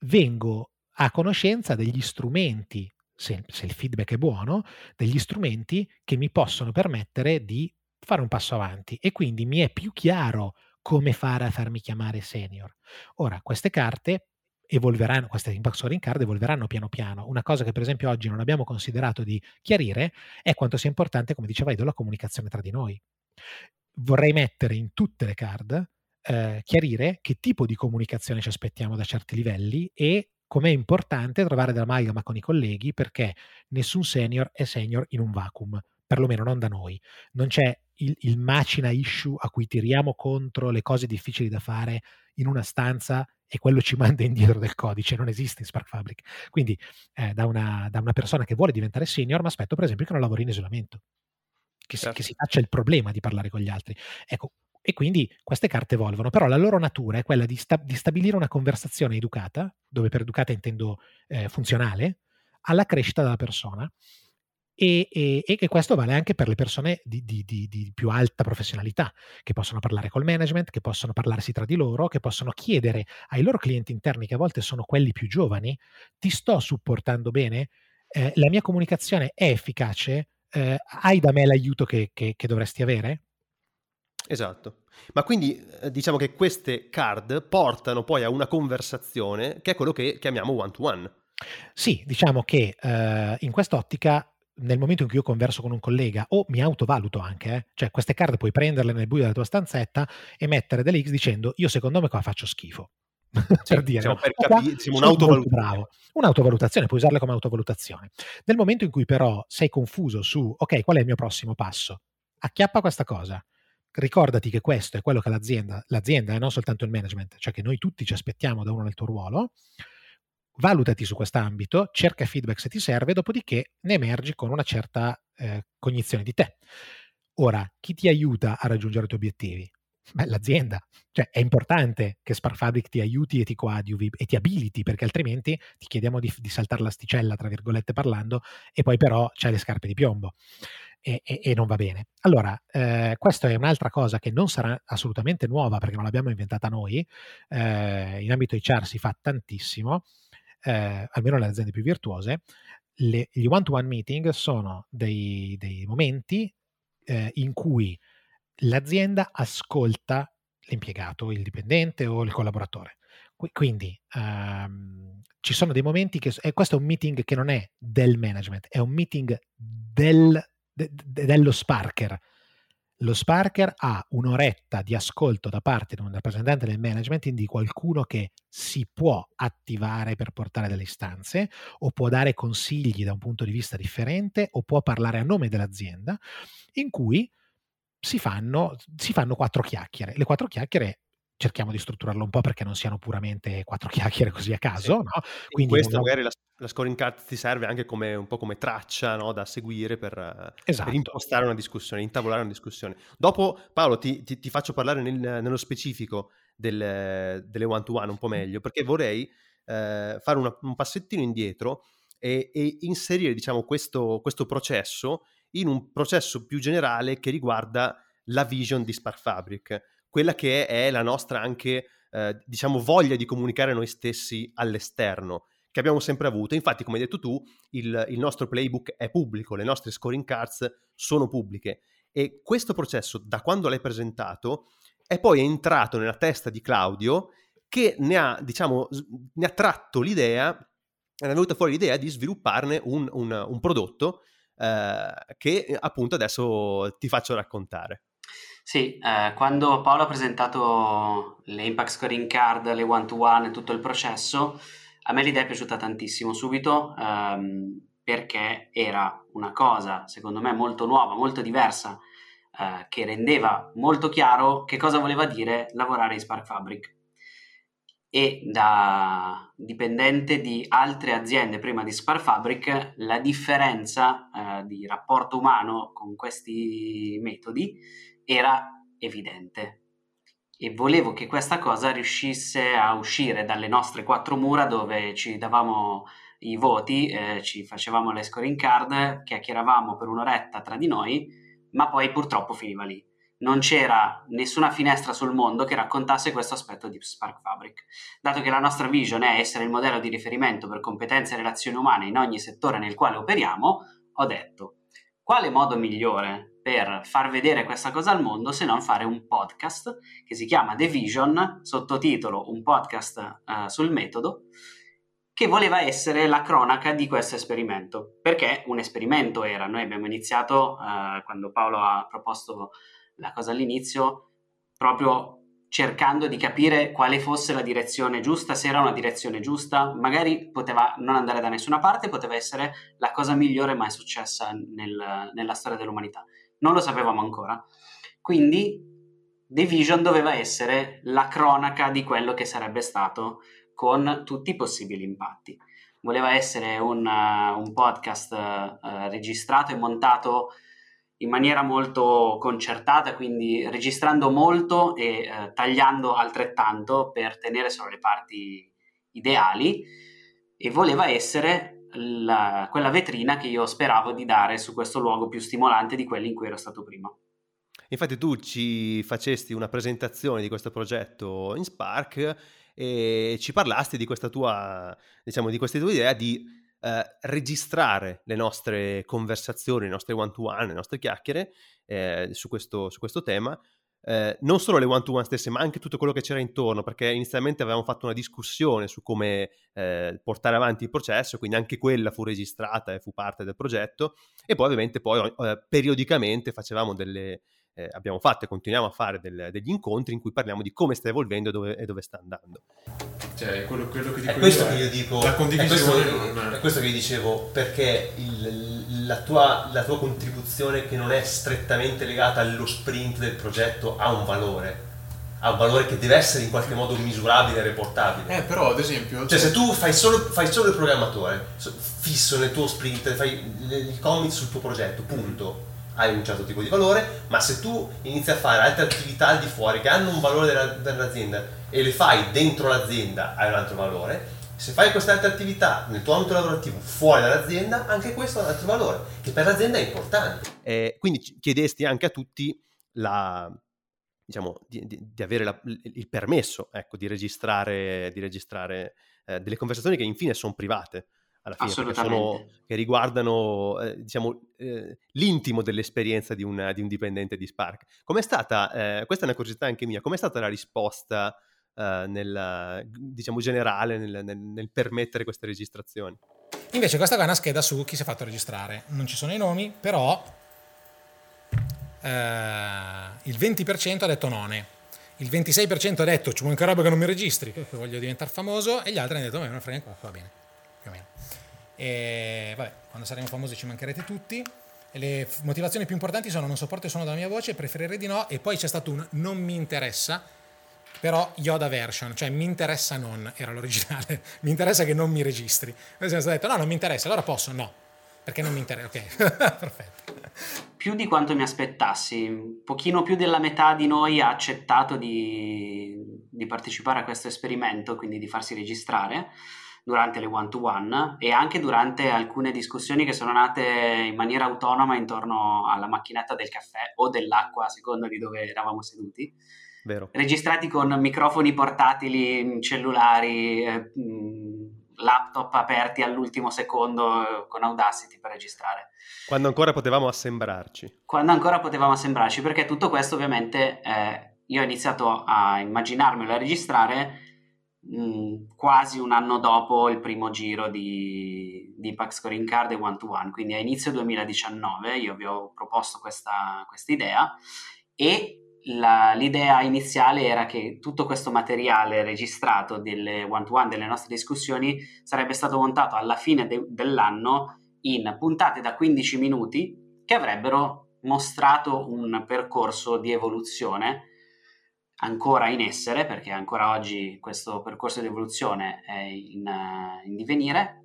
vengo a conoscenza degli strumenti, se, se, il feedback è buono, degli strumenti che mi possono permettere di fare un passo avanti e quindi mi è più chiaro come fare a farmi chiamare senior. Ora, queste carte evolveranno, queste impact scoring card evolveranno piano piano. Una cosa che per esempio oggi non abbiamo considerato di chiarire è quanto sia importante, come diceva Ido, la comunicazione tra di noi. Vorrei mettere in tutte le card, eh, chiarire che tipo di comunicazione ci aspettiamo da certi livelli e com'è importante trovare dell'amalgama con i colleghi perché nessun senior è senior in un vacuum, perlomeno non da noi. Non c'è il, il macina issue a cui tiriamo contro le cose difficili da fare in una stanza e quello ci manda indietro del codice, non esiste in Spark Fabric. Quindi eh, da, una, da, una, persona che vuole diventare senior mi aspetto per esempio che non lavori in isolamento, che, certo. si, che si faccia il problema di parlare con gli altri. Ecco, e quindi queste carte evolvono, però la loro natura è quella di, sta- di stabilire una conversazione educata, dove per educata intendo eh, funzionale, alla crescita della persona e, e, e, questo vale anche per le persone di, di, di, di, più alta professionalità, che possono parlare col management, che possono parlarsi tra di loro, che possono chiedere ai loro clienti interni, che a volte sono quelli più giovani, ti sto supportando bene? Eh, la mia comunicazione è efficace? Eh, hai da me l'aiuto che, che, che dovresti avere? Esatto. Ma quindi eh, diciamo che queste card portano poi a una conversazione che è quello che chiamiamo one to one. Sì, diciamo che uh, in quest'ottica nel momento in cui io converso con un collega o mi autovaluto anche, eh, cioè queste card puoi prenderle nel buio della tua stanzetta e mettere delle X dicendo io secondo me qua faccio schifo. Sì, per dire, diciamo, per capire, diciamo, un'autovalutazione. Bravo. Un'autovalutazione, puoi usarla come autovalutazione. Nel momento in cui però sei confuso su, ok, qual è il mio prossimo passo? Acchiappa questa cosa. Ricordati che questo è quello che l'azienda, l'azienda e non soltanto il management, cioè che noi tutti ci aspettiamo da uno nel tuo ruolo, valutati su quest'ambito, cerca feedback se ti serve, dopodiché ne emergi con una certa eh, cognizione di te. Ora, chi ti aiuta a raggiungere i tuoi obiettivi? Beh, l'azienda. Cioè, è importante che Spark Fabric ti aiuti e ti coadiuvi e ti abiliti, perché altrimenti ti chiediamo di, di saltare l'asticella, tra virgolette parlando, e poi però c'hai le scarpe di piombo. E, e, e non va bene. Allora, eh, questa è un'altra cosa che non sarà assolutamente nuova perché non l'abbiamo inventata noi. Eh, in ambito HR si fa tantissimo eh, almeno le aziende più virtuose, le, gli one-to-one meeting sono dei, dei momenti eh, in cui l'azienda ascolta l'impiegato, il dipendente o il collaboratore. Quindi um, ci sono dei momenti che e questo è un meeting che non è del management, è un meeting del, de, de, dello Sparker, lo Sparker ha un'oretta di ascolto da parte di un rappresentante del management di qualcuno che si può attivare per portare delle istanze o può dare consigli da un punto di vista differente o può parlare a nome dell'azienda in cui si fanno, si fanno quattro chiacchiere. Le quattro chiacchiere cerchiamo di strutturarlo un po' perché non siano puramente quattro chiacchiere così a caso. Sì. No? Quindi questo non... magari la, la, scoring card ti serve anche come, un po' come traccia no? da seguire per, esatto. per, impostare una discussione, intavolare una discussione. Dopo Paolo ti, ti, ti faccio parlare nel, nello specifico del, delle one-to-one un po' meglio perché vorrei eh, fare una, un passettino indietro e, e inserire diciamo, questo, questo processo in un processo più generale che riguarda la vision di Spark Fabric quella che è la nostra anche, eh, diciamo, voglia di comunicare noi stessi all'esterno, che abbiamo sempre avuto. Infatti, come hai detto tu, il, il nostro playbook è pubblico, le nostre scoring cards sono pubbliche e questo processo, da quando l'hai presentato, è poi entrato nella testa di Claudio che ne ha, diciamo, ne ha tratto l'idea, è venuta fuori l'idea di svilupparne un, un, un prodotto eh, che appunto adesso ti faccio raccontare. Sì, eh, quando Paolo ha presentato le impact scoring card, le one to one e tutto il processo, a me l'idea è piaciuta tantissimo subito ehm, perché era una cosa, secondo me, molto nuova, molto diversa, eh, che rendeva molto chiaro che cosa voleva dire lavorare in Spark Fabric. E da dipendente di altre aziende prima di Spark Fabric, la differenza eh, di rapporto umano con questi metodi era evidente e volevo che questa cosa riuscisse a uscire dalle nostre quattro mura dove ci davamo i voti, eh, ci facevamo le scoring card, chiacchieravamo per un'oretta tra di noi, ma poi purtroppo finiva lì. Non c'era nessuna finestra sul mondo che raccontasse questo aspetto di Spark Fabric. Dato che la nostra vision è essere il modello di riferimento per competenze e relazioni umane in ogni settore nel quale operiamo, ho detto quale modo migliore per far vedere questa cosa al mondo se non fare un podcast che si chiama The Vision, sottotitolo un podcast uh, sul metodo, che voleva essere la cronaca di questo esperimento, perché un esperimento era, noi abbiamo iniziato, uh, quando Paolo ha proposto la cosa all'inizio, proprio cercando di capire quale fosse la direzione giusta, se era una direzione giusta, magari poteva non andare da nessuna parte, poteva essere la cosa migliore mai successa nel, nella storia dell'umanità. Non lo sapevamo ancora. Quindi The Vision doveva essere la cronaca di quello che sarebbe stato con tutti i possibili impatti. Voleva essere un, uh, un podcast uh, registrato e montato in maniera molto concertata, quindi registrando molto e eh, tagliando altrettanto per tenere solo le parti ideali e voleva essere la, quella vetrina che io speravo di dare su questo luogo più stimolante di quelli in cui ero stato prima. Infatti tu ci facesti una presentazione di questo progetto in Spark e ci parlasti di questa tua, diciamo, di questa tua idea di eh, registrare le nostre conversazioni, le nostre one-to-one, le nostre chiacchiere eh, su, questo, su, questo, tema. Eh, non solo le one-to-one stesse, ma anche tutto quello che c'era intorno, perché inizialmente avevamo fatto una discussione su come eh, portare avanti il processo, quindi anche quella fu registrata e fu parte del progetto, e poi ovviamente poi eh, periodicamente facevamo delle, eh, abbiamo fatto e continuiamo a fare del, degli incontri in cui parliamo di come sta evolvendo e dove, e dove sta andando. Cioè, quello, quello che dico è questo io che io dico, la condivisione è questo, non... è questo che io dicevo, perché il, la, tua, la tua contribuzione che non è strettamente legata allo sprint del progetto ha un valore ha un valore che deve essere in qualche modo misurabile e reportabile. Eh, però, ad esempio. Cioè, se tu fai solo, fai solo il programmatore, fisso nel tuo sprint, fai il commit sul tuo progetto, punto hai un certo tipo di valore, ma se tu inizi a fare altre attività al di fuori che hanno un valore della, dell'azienda e le fai dentro l'azienda hai un altro valore, se fai queste altre attività nel tuo ambito lavorativo fuori dall'azienda, anche questo ha un altro valore, che per l'azienda è importante. Eh, quindi chiedesti anche a tutti la, diciamo, di, di, di avere la, il permesso ecco, di registrare, di registrare eh, delle conversazioni che infine sono private alla fine, sono, che riguardano eh, diciamo, eh, l'intimo dell'esperienza di un, di un, dipendente di Spark. Com'è stata, eh, questa è una curiosità anche mia, com'è stata la risposta eh, nel, diciamo, generale nel, nel, nel, permettere queste registrazioni? Invece questa qua è una scheda su chi si è fatto registrare, non ci sono i nomi, però eh, il 20% ha detto none. Il 26% ha detto ci mancherebbe che non mi registri, che voglio diventare famoso, e gli altri hanno detto ma non frega qua, va bene. E vabbè, quando saremo famosi ci mancherete tutti. E le motivazioni più importanti sono non sopporto il suono della mia voce, preferirei di no. E poi c'è stato un non mi interessa, però Yoda version, cioè mi interessa non, era l'originale, mi interessa che non mi registri. Noi siamo detto no, non mi interessa, allora posso? No, perché non mi interessa, ok, perfetto. Più di quanto mi aspettassi, un pochino più della metà di noi ha accettato di, di partecipare a questo esperimento, quindi di farsi registrare durante le one-to-one e anche durante alcune discussioni che sono nate in maniera autonoma intorno alla macchinetta del caffè o dell'acqua, a seconda di dove eravamo seduti. Vero. Registrati con microfoni portatili, cellulari, eh, laptop aperti all'ultimo secondo eh, con Audacity per registrare. Quando ancora potevamo assembrarci. Quando ancora potevamo assembrarci, perché tutto questo ovviamente eh, io ho iniziato a immaginarmelo e a registrare mh, quasi un anno dopo il primo giro di, di Pax Scoring Card e One to One, quindi a inizio 2019 io vi ho proposto questa idea e la, l'idea iniziale era che tutto questo materiale registrato delle one to one delle nostre discussioni sarebbe stato montato alla fine de, dell'anno in puntate da 15 minuti che avrebbero mostrato un percorso di evoluzione ancora in essere, perché ancora oggi questo percorso di evoluzione è in, uh, in divenire.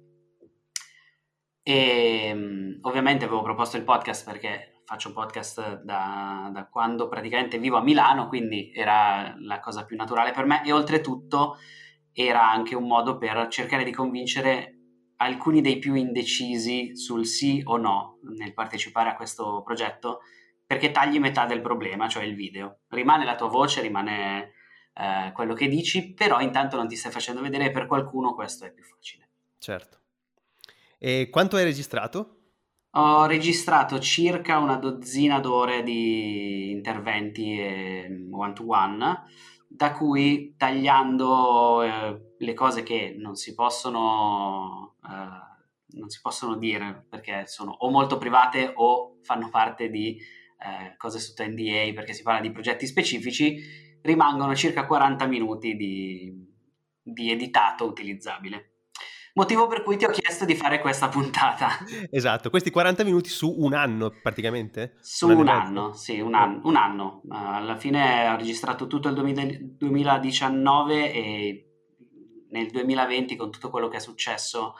E um, ovviamente avevo proposto il podcast perché faccio podcast da, da, quando praticamente vivo a Milano, quindi era la cosa più naturale per me e oltretutto era anche un modo per cercare di convincere alcuni dei più indecisi sul sì o no nel partecipare a questo progetto perché tagli metà del problema, cioè il video. Rimane la tua voce, rimane eh, quello che dici, però intanto non ti stai facendo vedere e per qualcuno questo è più facile. Certo. E quanto hai registrato? Ho registrato circa una dozzina d'ore di interventi one to one, da cui tagliando eh, le cose che non si possono eh, non si possono dire perché sono o molto private o fanno parte di eh, cose sotto NDA perché si parla di progetti specifici, rimangono circa 40 minuti di, di editato utilizzabile. Motivo per cui ti ho chiesto di fare questa puntata. Esatto, questi 40 minuti su un anno praticamente? Su un, un anno, sì, un anno. Un anno. Uh, alla fine ho registrato tutto il 2019 e nel 2020 con tutto quello che è successo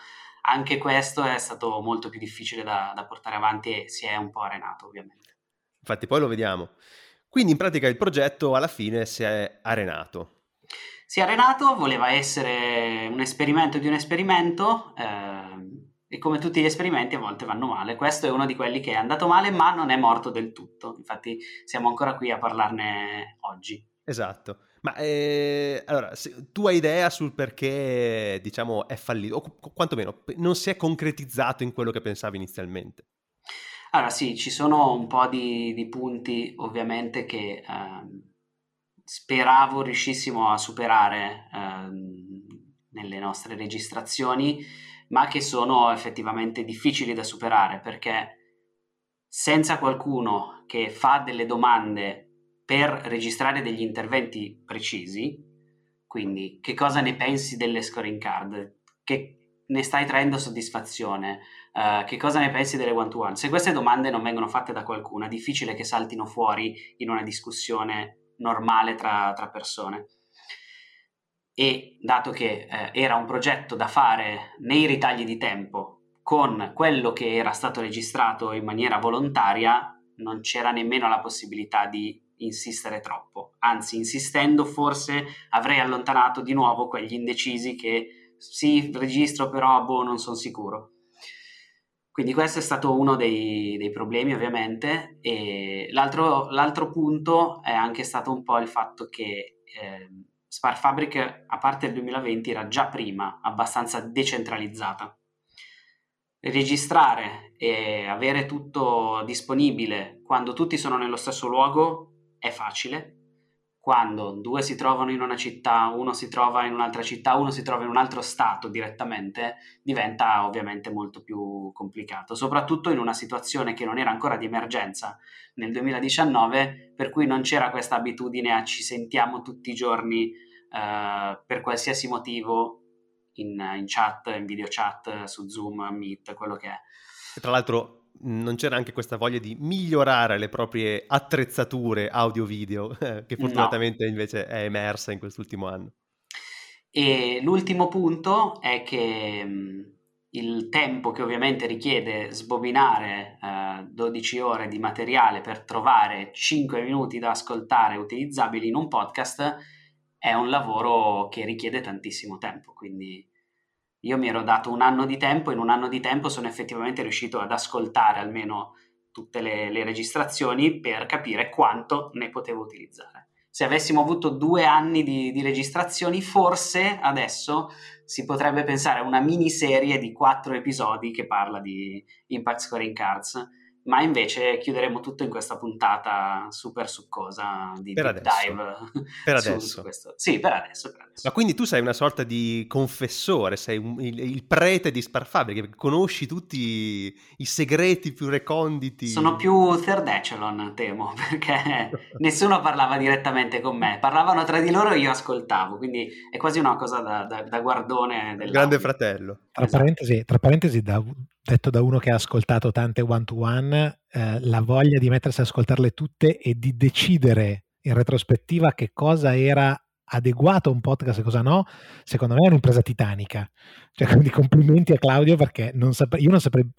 anche questo è stato molto più difficile da, da portare avanti e si è un po' arenato ovviamente. Infatti poi lo vediamo. Quindi in pratica il progetto alla fine si è arenato. Si è arenato, voleva essere un esperimento di un esperimento eh, e come tutti gli esperimenti a volte vanno male. Questo è uno di quelli che è andato male ma non è morto del tutto. Infatti siamo ancora qui a parlarne oggi. Esatto. Ma eh, allora, se, tu hai idea sul perché, diciamo, è fallito, o quantomeno non si è concretizzato in quello che pensavi inizialmente? Allora, sì, ci sono un po' di, di punti, ovviamente, che eh, speravo riuscissimo a superare eh, nelle nostre registrazioni, ma che sono effettivamente difficili da superare perché senza qualcuno che fa delle domande per registrare degli interventi precisi, quindi che cosa ne pensi delle scoring card, che ne stai traendo soddisfazione, uh, che cosa ne pensi delle one to one. Se queste domande non vengono fatte da qualcuno, è difficile che saltino fuori in una discussione normale tra, tra persone. E dato che eh, era un progetto da fare nei ritagli di tempo con quello che era stato registrato in maniera volontaria, non c'era nemmeno la possibilità di insistere troppo. Anzi, insistendo, forse avrei allontanato di nuovo quegli indecisi che sì, registro, però boh, non sono sicuro. Quindi questo è stato uno dei, dei problemi ovviamente e l'altro, l'altro, punto è anche stato un po' il fatto che eh, Spark Fabric, a parte il 2020, era già prima abbastanza decentralizzata registrare e avere tutto disponibile quando tutti sono nello stesso luogo è facile. Quando due si trovano in una città, uno si trova in un'altra città, uno si trova in un altro stato direttamente, diventa ovviamente molto più complicato, soprattutto in una situazione che non era ancora di emergenza nel 2019, per cui non c'era questa abitudine a ci sentiamo tutti i giorni eh, per qualsiasi motivo in, in chat, in video chat, su Zoom, Meet, quello che è. Tra l'altro non c'era anche questa voglia di migliorare le proprie attrezzature audio-video, che fortunatamente no. invece è emersa in quest'ultimo anno. E l'ultimo punto è che il tempo che ovviamente richiede sbobinare eh, 12 ore di materiale per trovare 5 minuti da ascoltare utilizzabili in un podcast è un lavoro che richiede tantissimo tempo, quindi io mi ero dato un anno di tempo, in un anno di tempo sono effettivamente riuscito ad ascoltare almeno tutte le, le registrazioni per capire quanto ne potevo utilizzare. Se avessimo avuto due anni di, di registrazioni, forse adesso si potrebbe pensare a una miniserie di quattro episodi che parla di Impact Scoring Cards ma invece chiuderemo tutto in questa puntata super succosa di per deep adesso. dive. Per su, adesso. Su. Sì, per adesso, per adesso. Ma quindi tu sei una sorta di confessore, sei un, il, il, prete di Sparfabric, conosci tutti i segreti più reconditi. Sono più third echelon, temo, perché nessuno parlava direttamente con me, parlavano tra di loro e io ascoltavo, quindi è quasi una cosa da, da, da guardone del Grande fratello. Tra esatto. parentesi, tra parentesi da, detto da uno che ha ascoltato tante one to one, eh, la voglia di mettersi ad ascoltarle tutte e di decidere in retrospettiva che cosa era adeguato a un podcast e cosa no, secondo me è un'impresa titanica. Cioè, quindi complimenti a Claudio perché non saprei, io non saprei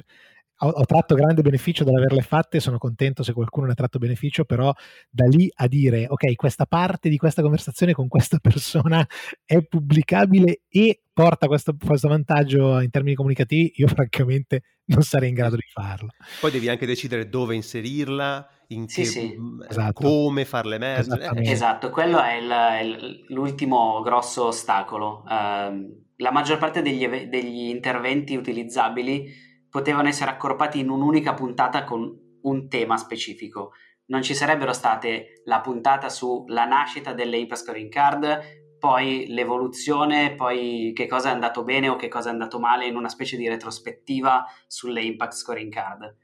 ho, ho, tratto grande beneficio dall'averle fatte, sono contento se qualcuno ne ha tratto beneficio, però da lì a dire, ok, questa parte di questa conversazione con questa persona è pubblicabile e porta questo, questo vantaggio in termini comunicativi, io francamente non sarei in grado di farlo. Poi devi anche decidere dove inserirla, in sì, che, sì. Esatto. come farle emergere. Eh. Esatto, quello è il, l'ultimo grosso ostacolo. Uh, la maggior parte degli, degli interventi utilizzabili potevano essere accorpati in un'unica puntata con un tema specifico. Non ci sarebbero state la puntata sulla nascita delle Impact Scoring Card, poi l'evoluzione, poi che cosa è andato bene o che cosa è andato male in una specie di retrospettiva sulle Impact Scoring Card.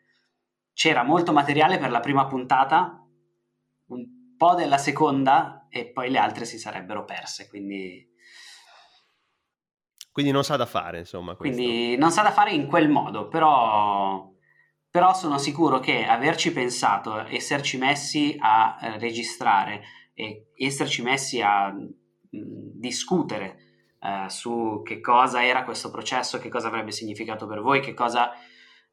C'era molto materiale per la prima puntata, un po' della seconda e poi le altre si sarebbero perse, quindi Quindi non sa da fare, insomma. questo. quindi non sa da fare in quel modo, però, però sono sicuro che averci pensato, esserci messi a eh, registrare e esserci messi a mh, discutere eh, su che cosa era questo processo, che cosa avrebbe significato per voi, che cosa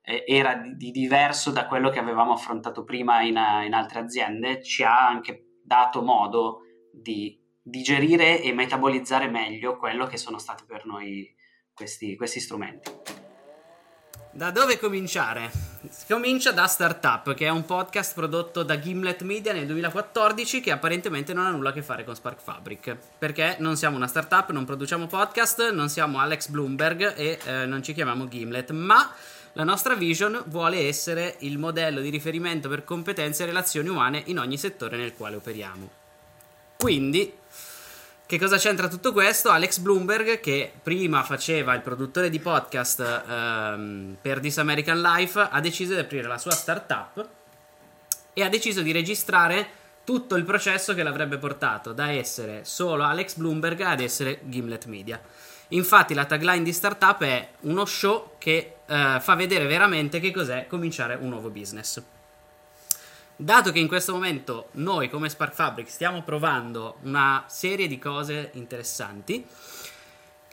eh, era di, di diverso da quello che avevamo affrontato prima in, eh, in altre aziende, ci ha anche dato modo di digerire e metabolizzare meglio quello che sono stati per noi questi, questi strumenti. Da dove cominciare? Si comincia da Startup, che è un podcast prodotto da Gimlet Media nel 2014 che apparentemente non ha nulla a che fare con Spark Fabric. Perché non siamo una startup, non produciamo podcast, non siamo Alex Bloomberg e eh, non ci chiamiamo Gimlet, ma la nostra vision vuole essere il modello di riferimento per competenze e relazioni umane in ogni settore nel quale operiamo. Quindi, che cosa c'entra tutto questo? Alex Bloomberg, che prima faceva il produttore di podcast ehm, per This American Life, ha deciso di aprire la sua startup e ha deciso di registrare tutto il processo che l'avrebbe portato da essere solo Alex Bloomberg ad essere Gimlet Media. Infatti la tagline di startup è uno show che eh, fa vedere veramente che cos'è cominciare un nuovo business. Dato che in questo momento noi come Spark Fabric stiamo provando una serie di cose interessanti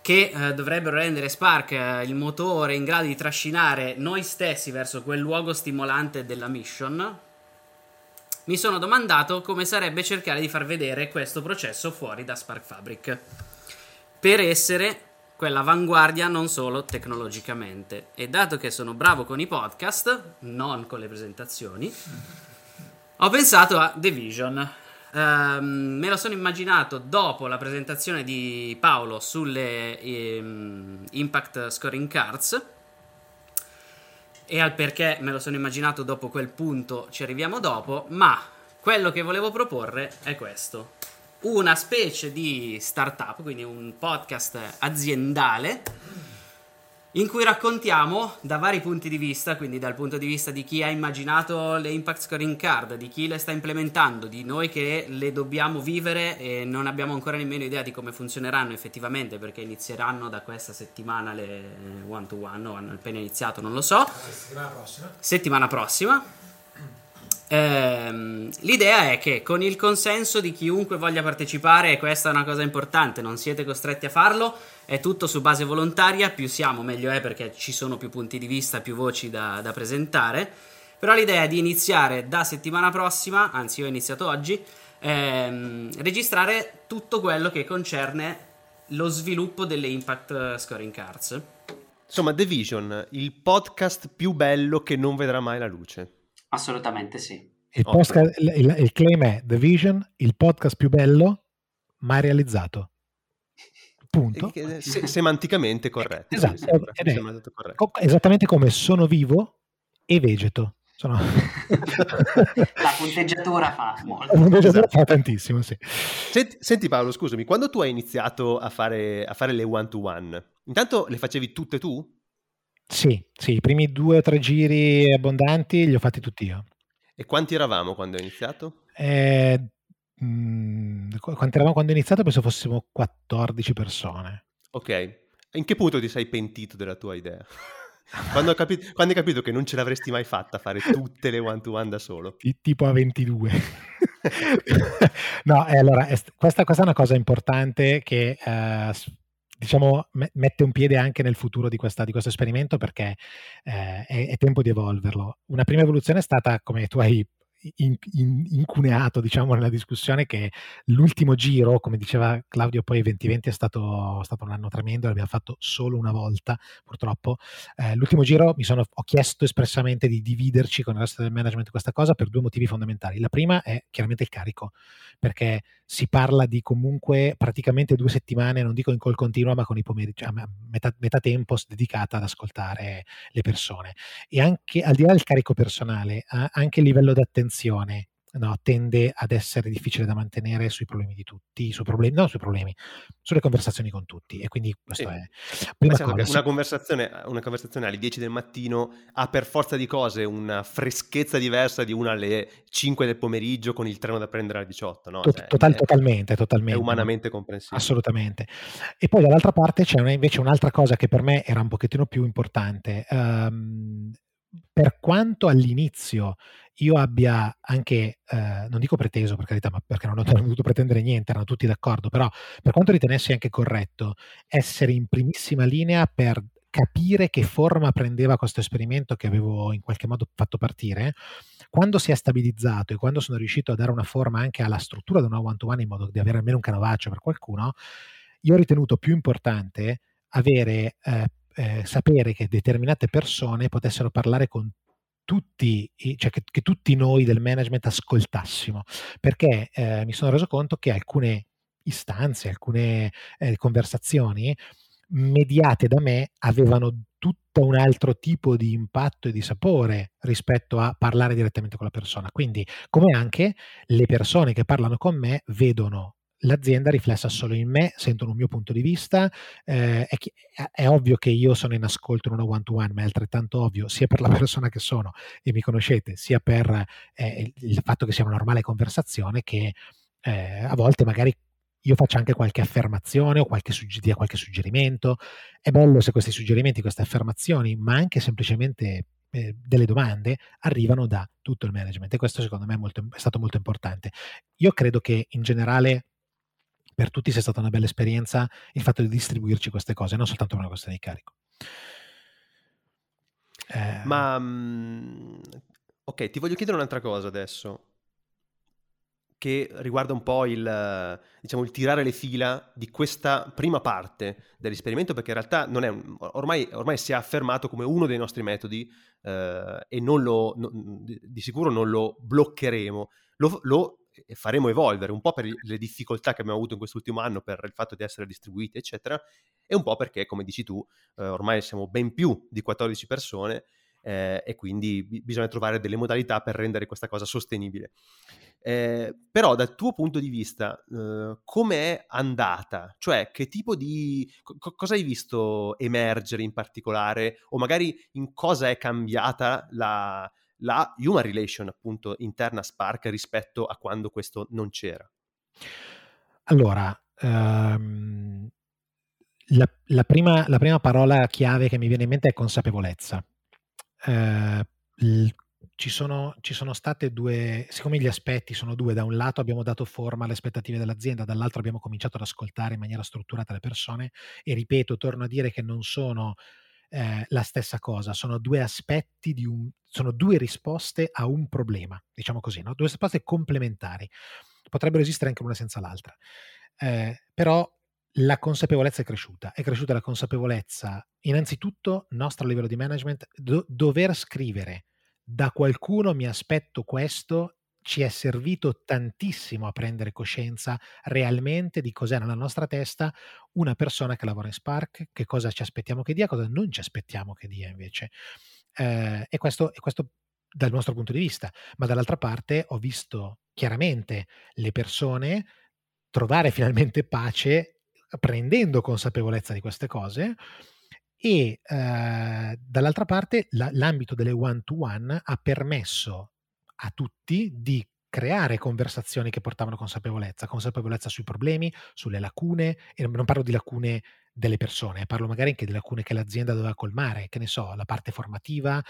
che eh, dovrebbero rendere Spark eh, il motore in grado di trascinare noi stessi verso quel luogo stimolante della mission, mi sono domandato come sarebbe cercare di far vedere questo processo fuori da Spark Fabric per essere quell'avanguardia non solo tecnologicamente. E dato che sono bravo con i podcast, non con le presentazioni, ho pensato a The Vision. Ehm, me lo sono immaginato dopo la presentazione di Paolo sulle ehm, Impact Scoring Cards. E al perché me lo sono immaginato dopo quel punto ci arriviamo dopo, ma quello che volevo proporre è questo. Una specie di startup, quindi un podcast aziendale in cui raccontiamo da vari punti di vista, quindi dal punto di vista di chi ha immaginato le Impact Scoring Card, di chi le sta implementando, di noi che le dobbiamo vivere e non abbiamo ancora nemmeno idea di come funzioneranno effettivamente perché inizieranno da questa settimana le one to one o hanno appena iniziato, non lo so. Settimana prossima. Settimana prossima. Ehm, l'idea è che con il consenso di chiunque voglia partecipare, e questa è una cosa importante, non siete costretti a farlo, è tutto su base volontaria, più siamo meglio è perché ci sono più punti di vista, più voci da, da presentare. Però l'idea è di iniziare da settimana prossima, anzi io ho iniziato oggi, ehm, registrare tutto quello che concerne lo sviluppo delle Impact Scoring Cards. Insomma, The Vision, il podcast più bello che non vedrà mai la luce. Assolutamente sì. Il, podcast- il- il- claim è The Vision, il podcast più bello mai realizzato. Punto. Se- semanticamente corretto. Esatto, sembra, è- corretto. Co- esattamente come sono vivo e vegeto. Sono... La punteggiatura fa molto. La punteggiatura fa tantissimo, sì. Senti, senti Paolo, scusami, quando tu hai iniziato a fare, a fare le one to one, intanto le facevi tutte tu? Sì, sì, i primi due o tre giri abbondanti li ho fatti tutti io. E quanti eravamo quando hai iniziato? Eh, mm, qu- quanti eravamo quando ho iniziato? Penso fossimo 14 persone. Ok. In che punto ti sei pentito della tua idea? Quando, hai capi- quando hai capito che non ce l'avresti mai fatta fare tutte le one to one da solo? Ti- tipo a 22. no, e allora, questa, questa è una cosa importante che eh, diciamo me- mette un piede anche nel futuro di, questa- di questo esperimento perché eh, è, è tempo di evolverlo. Una prima evoluzione è stata, come tu hai in- in- incuneato, diciamo, nella discussione che l'ultimo giro, come diceva Claudio, poi 2020 è stato, stato un anno tremendo, l'abbiamo fatto solo una volta, purtroppo. Eh, l'ultimo giro mi sono, ho chiesto espressamente di dividerci con il resto del management questa cosa per due motivi fondamentali. La prima è chiaramente il carico, perché si parla di comunque praticamente due settimane, non dico in call continua, ma con i pomeriggi, a metà, metà tempo dedicata ad ascoltare le persone. E anche al di là del carico personale, anche il livello di attenzione no, tende ad essere difficile da mantenere sui problemi di tutti, sui problemi, no, sui problemi, sulle conversazioni con tutti. E quindi questo Sì. è prima cosa. una conversazione, una conversazione alle 10 del mattino ha per forza di cose una freschezza diversa di una alle 5 del pomeriggio con il treno da prendere alle 18, no? Cioè, total- è- totalmente, è totalmente. no? umanamente comprensibile. Assolutamente. E poi dall'altra parte c'è una- invece un'altra cosa che per me era un pochettino più importante. Ehm, per quanto all'inizio io abbia anche, eh, non dico preteso per carità, ma perché non ho dovuto pretendere niente, erano tutti d'accordo, però per quanto ritenessi anche corretto essere in primissima linea per capire che forma prendeva questo esperimento che avevo in qualche modo fatto partire, quando si è stabilizzato e quando sono riuscito a dare una forma anche alla struttura di una one-to-one in modo di avere almeno un canovaccio per qualcuno, io ho ritenuto più importante avere, eh, eh, sapere che determinate persone potessero parlare con tutti, cioè che, che tutti noi del management ascoltassimo, perché eh, mi sono reso conto che alcune istanze, alcune eh, conversazioni mediate da me avevano tutto un altro tipo di impatto e di sapore rispetto a parlare direttamente con la persona. Quindi, come anche le persone che parlano con me vedono l'azienda riflessa solo in me, sentono un mio punto di vista. eh, è, chi- è- ovvio che io sono in ascolto in una one-to-one, ma è altrettanto ovvio sia per la persona che sono e mi conoscete, sia per eh, il, fatto che sia una normale conversazione che eh, a volte magari io faccio anche qualche affermazione o qualche, sugge- dia qualche suggerimento. È bello se questi suggerimenti, queste affermazioni, ma anche semplicemente eh, delle domande arrivano da tutto il management e questo secondo me è, molto- è stato molto importante. Io credo che in generale per tutti sia stata una bella esperienza il fatto di distribuirci queste cose, non soltanto per una questione di carico. Eh, Ma mm, ok, ti voglio chiedere un'altra cosa adesso, che riguarda un po' il, diciamo, il tirare le fila di questa prima parte dell'esperimento, perché in realtà non è ormai, ormai si è affermato come uno dei nostri metodi eh, e lo, no- di sicuro non lo bloccheremo, lo, lo faremo evolvere un po' per le difficoltà che abbiamo avuto in quest'ultimo anno per il fatto di essere distribuiti, eccetera, e un po' perché, come dici tu, eh, ormai siamo ben più di 14 persone eh, e quindi bi- bisogna trovare delle modalità per rendere questa cosa sostenibile. Eh, però dal tuo punto di vista, eh, come è andata? Cioè, che tipo di... co- cosa hai visto emergere in particolare? O magari in cosa è cambiata la, la human relation, appunto, interna Spark rispetto a quando questo non c'era? Allora, ehm, la, la prima, la prima parola chiave che mi viene in mente è consapevolezza. Eh, il- ci, sono, ci sono state due, siccome gli aspetti sono due, da un lato abbiamo dato forma alle aspettative dell'azienda, dall'altro abbiamo cominciato ad ascoltare in maniera strutturata le persone e ripeto, torno a dire che non sono eh, la stessa cosa, sono due aspetti di un, sono due risposte a un problema, diciamo così, no? due risposte complementari. Potrebbero esistere anche l'una senza l'altra. Eh, però la consapevolezza è cresciuta, è cresciuta la consapevolezza, innanzitutto, nostro livello di management, do- dover scrivere da qualcuno mi aspetto questo ci è servito tantissimo a prendere coscienza realmente di cos'è nella nostra testa una persona che lavora in Spark, che cosa ci aspettiamo che dia, cosa non ci aspettiamo che dia invece. Eh, e, questo, e questo dal nostro punto di vista, ma dall'altra parte ho visto chiaramente le persone trovare finalmente pace prendendo consapevolezza di queste cose e eh, dall'altra parte la- l'ambito delle one-to-one ha permesso a tutti di creare conversazioni che portavano consapevolezza, consapevolezza sui problemi, sulle lacune, e non parlo di lacune delle persone, parlo magari anche di lacune che l'azienda doveva colmare, che ne so, la parte formativa,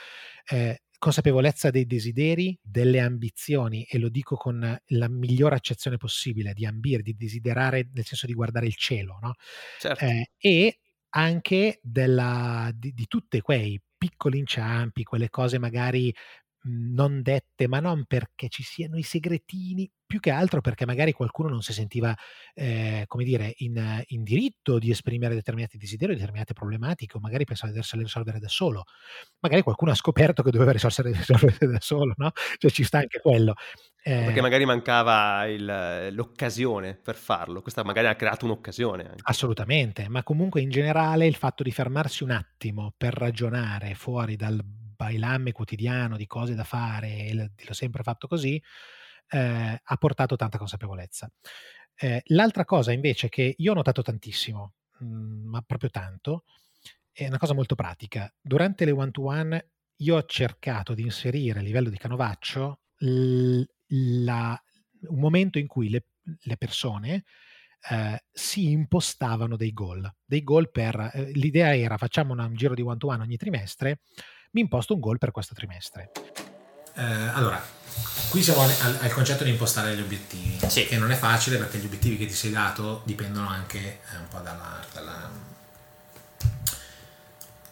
eh, consapevolezza dei desideri, delle ambizioni, e lo dico con la migliore accezione possibile, di ambire, di desiderare, nel senso di guardare il cielo, no? Certo. Eh, e anche della, di, di tutti quei piccoli inciampi, quelle cose magari non dette, ma non perché ci siano i segretini, più che altro perché magari qualcuno non si sentiva, eh, come dire, in, in diritto di esprimere determinati desideri, determinate problematiche, o magari pensava di doversele risolvere da solo. Magari qualcuno ha scoperto che doveva risolvere, risolvere da solo, no? Cioè ci sta anche quello. Eh, Perché magari mancava il- l'occasione per farlo. Questa magari ha creato un'occasione. anche. Assolutamente, ma comunque in generale il fatto di fermarsi un attimo per ragionare fuori dal bailamme quotidiano di cose da fare, e l'ho sempre fatto così, eh, ha portato tanta consapevolezza. Eh, l'altra cosa invece che io ho notato tantissimo, mm, ma proprio tanto, è una cosa molto pratica. Durante le one-to-one io ho cercato di inserire a livello di canovaccio l- la- un momento in cui le, le persone eh, si impostavano dei goal. Dei goal per eh, l'idea era facciamo un giro di one to one ogni trimestre, mi imposto un goal per questo trimestre. Eh, allora, qui siamo al, al- al concetto di impostare gli obiettivi, Sì. che non è facile perché gli obiettivi che ti sei dato dipendono anche eh, un po' dalla, dalla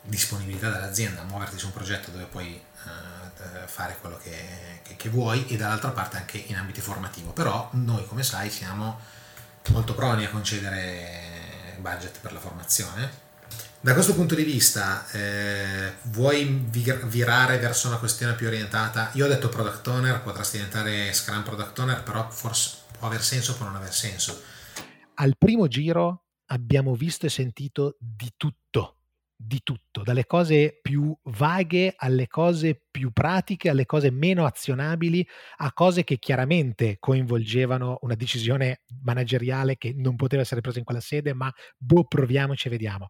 disponibilità dell'azienda a muoverti su un progetto dove puoi eh, fare quello che, che- che vuoi e dall'altra parte anche in ambito formativo. Però noi, come sai, siamo molto proni a concedere budget per la formazione. Da questo punto di vista, eh, vuoi vi- virare verso una questione più orientata? Io ho detto product owner, potresti diventare Scrum product owner, però forse può aver senso, può non aver senso. Al primo giro abbiamo visto e sentito di tutto, di tutto, dalle cose più vaghe alle cose più pratiche, alle cose meno azionabili, a cose che chiaramente coinvolgevano una decisione manageriale che non poteva essere presa in quella sede, ma boh, proviamoci e vediamo.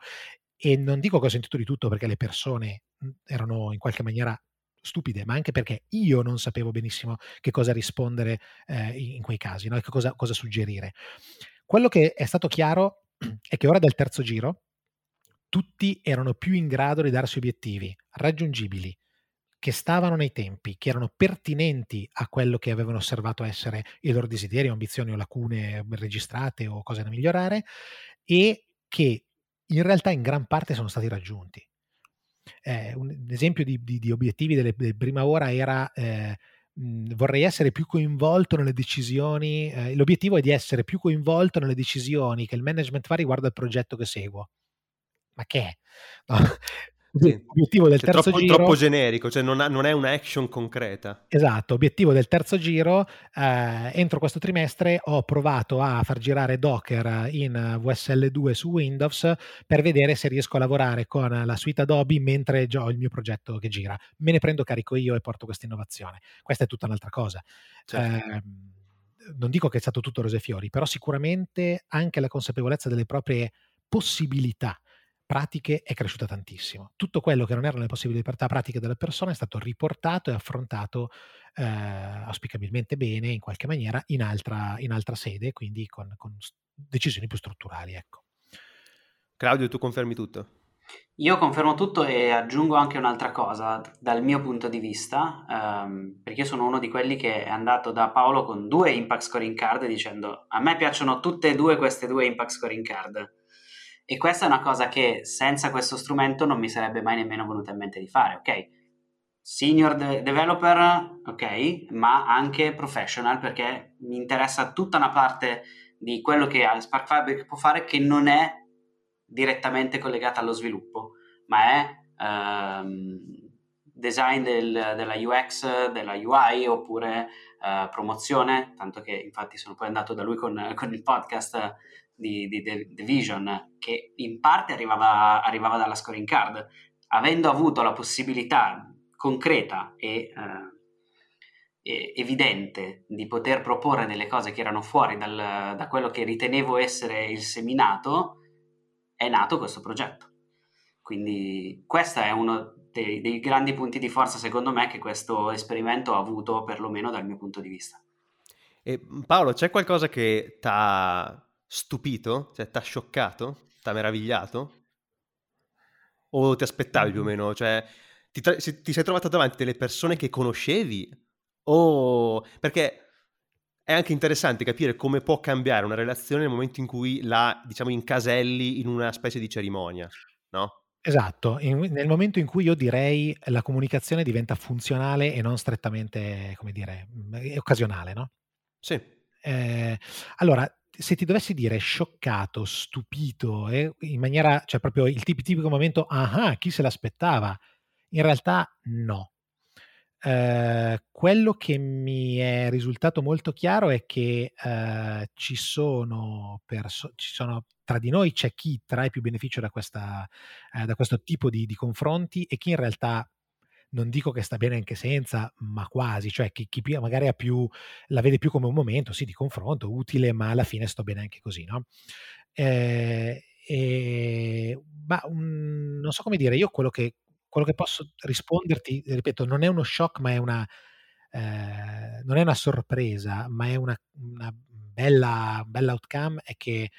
E non dico che ho sentito di tutto perché le persone mh, erano in qualche maniera stupide, ma anche perché io non sapevo benissimo che cosa rispondere eh, in quei casi, no? Che cosa, cosa suggerire. Quello che è stato chiaro è che ora del terzo giro tutti erano più in grado di darsi obiettivi raggiungibili, che stavano nei tempi, che erano pertinenti a quello che avevano osservato essere i loro desideri, ambizioni o lacune registrate o cose da migliorare, e che in realtà in gran parte sono stati raggiunti. Eh, un esempio di, di- di obiettivi delle, delle prima ora era eh, mh, vorrei essere più coinvolto nelle decisioni, eh, l'obiettivo è di essere più coinvolto nelle decisioni che il management fa riguardo al progetto che seguo. Ma che? No. L'obiettivo del Cioè, terzo troppo, giro troppo generico, cioè non, ha- non è una action concreta. Esatto, obiettivo del terzo giro, eh, entro questo trimestre ho provato a far girare Docker in VSL2 su Windows per vedere se riesco a lavorare con la suite Adobe mentre già ho il mio progetto che gira. Me ne prendo carico io e porto questa innovazione. Questa è tutta un'altra cosa. Certo. Ehm, non dico che è stato tutto rose e fiori, però sicuramente anche la consapevolezza delle proprie possibilità pratiche è cresciuta tantissimo. Tutto quello che non erano le possibilità pratiche delle persone è stato riportato e affrontato eh, auspicabilmente bene in qualche maniera in altra, in altra sede, quindi con, con decisioni più strutturali. Ecco. Claudio, tu confermi tutto? Io confermo tutto e aggiungo anche un'altra cosa dal mio punto di vista, ehm, perché io sono uno di quelli che è andato da Paolo con due impact scoring card dicendo a me piacciono tutte e due queste due impact scoring card. E questa è una cosa che senza questo strumento non mi sarebbe mai nemmeno venuta in mente di fare, ok? Senior de- developer, ok, ma anche professional perché mi interessa tutta una parte di quello che Spark Fabric può fare che non è direttamente collegata allo sviluppo, ma è ehm, design del- della UX, della UI oppure eh, promozione, tanto che infatti sono poi andato da lui con, con il podcast di, di The, The Vision, che in parte arrivava, arrivava dalla scoring card, avendo avuto la possibilità concreta e, eh, evidente di poter proporre delle cose che erano fuori dal- da quello che ritenevo essere il seminato, è nato questo progetto. Quindi questo è uno dei, dei grandi punti di forza, secondo me, che questo esperimento ha avuto, perlomeno dal mio punto di vista. E Paolo, c'è qualcosa che ti ha stupito? Cioè, ti ha scioccato? Ti ha meravigliato? O ti aspettavi più o meno? Cioè, ti, tra- ti sei trovato davanti delle persone che conoscevi? O... Perché è anche interessante capire come può cambiare una relazione nel momento in cui la, diciamo, incaselli in una specie di cerimonia, no? Esatto, in- nel momento in cui io direi la comunicazione diventa funzionale e non strettamente, come dire, mh, occasionale, no? Sì. Eh, allora, se ti dovessi dire scioccato, stupito, eh, in maniera, cioè proprio il tip- tipico momento, ah, chi se l'aspettava? In realtà no. Eh, quello che mi è risultato molto chiaro è che eh, ci, sono perso- ci sono tra di noi c'è chi trae più beneficio da, questa, eh, da questo tipo di, di confronti e chi in realtà non dico che sta bene anche senza, ma quasi, cioè chi, chi magari più, la vede più come un momento, sì, di confronto, utile, ma alla fine sto bene anche così, no? Eh, e- ma un- non so come dire, io quello che, quello che posso risponderti, ripeto, non è uno shock, ma è una, eh, non è una sorpresa, ma è una, una bella, bella outcome, è che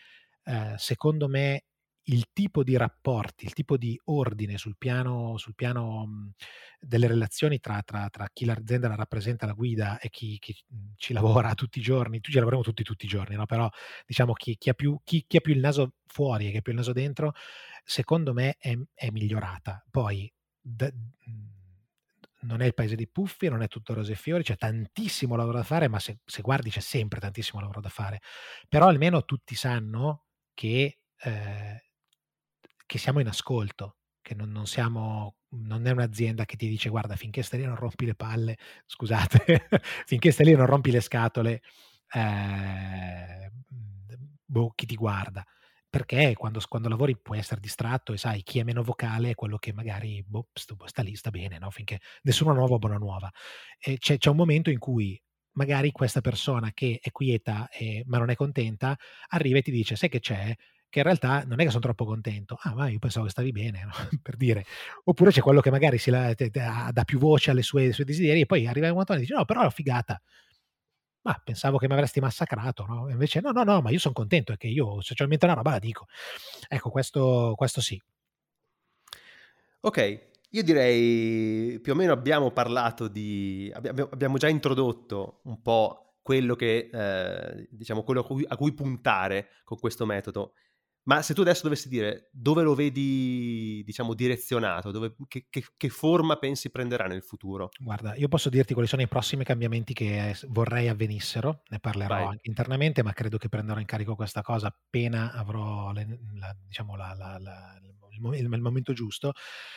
eh, secondo me il tipo di rapporti, il tipo di ordine sul piano, sul piano mh, delle relazioni tra, tra- tra chi l'azienda la rappresenta, la guida e chi, chi, mh, ci lavora tutti i giorni, tu ci lavoriamo tutti tutti i giorni, no? però diciamo chi, chi ha più, chi- ha più il naso fuori e chi ha più il naso dentro, secondo me è, è migliorata. Poi da- mh, non è il paese dei puffi, non è tutto rose e fiori, c'è tantissimo lavoro da fare, ma se, se guardi c'è sempre tantissimo lavoro da fare. Però almeno tutti sanno che, eh, che siamo in ascolto, che non, non siamo, non è un'azienda che ti dice guarda finché stai lì non rompi le palle, scusate, finché stai lì non rompi le scatole, eh, boh, chi ti guarda. Perché quando, quando lavori puoi essere distratto e sai chi è meno vocale è quello che magari boh, sta, lì, sta bene, no? finché nessuno nuovo, buona nuova. C'è, c'è un momento in cui magari questa persona che è quieta e, ma non è contenta arriva e ti dice sai che c'è che in realtà non è che sono troppo contento ah ma io pensavo che stavi bene no? per dire oppure c'è quello che magari si la, te, te, dà più voce alle sue, ai desideri e poi arriva un momento e dice no però è figata ma pensavo che mi avresti massacrato no? invece no no no ma io sono contento è che io socialmente una roba la dico ecco questo, questo sì ok io direi più o meno abbiamo parlato di. Abbiamo, abbiamo già introdotto un po' quello che eh, diciamo quello a cui, a cui, puntare con questo metodo. Ma se tu adesso dovessi dire dove lo vedi, diciamo, direzionato, dove, che, che, che, forma pensi prenderà nel futuro? Guarda, io posso dirti quali sono i prossimi cambiamenti che vorrei avvenissero, ne parlerò Vai. anche internamente, ma credo che prenderò in carico questa cosa appena avrò le, la, diciamo, la, la, il, il momento giusto.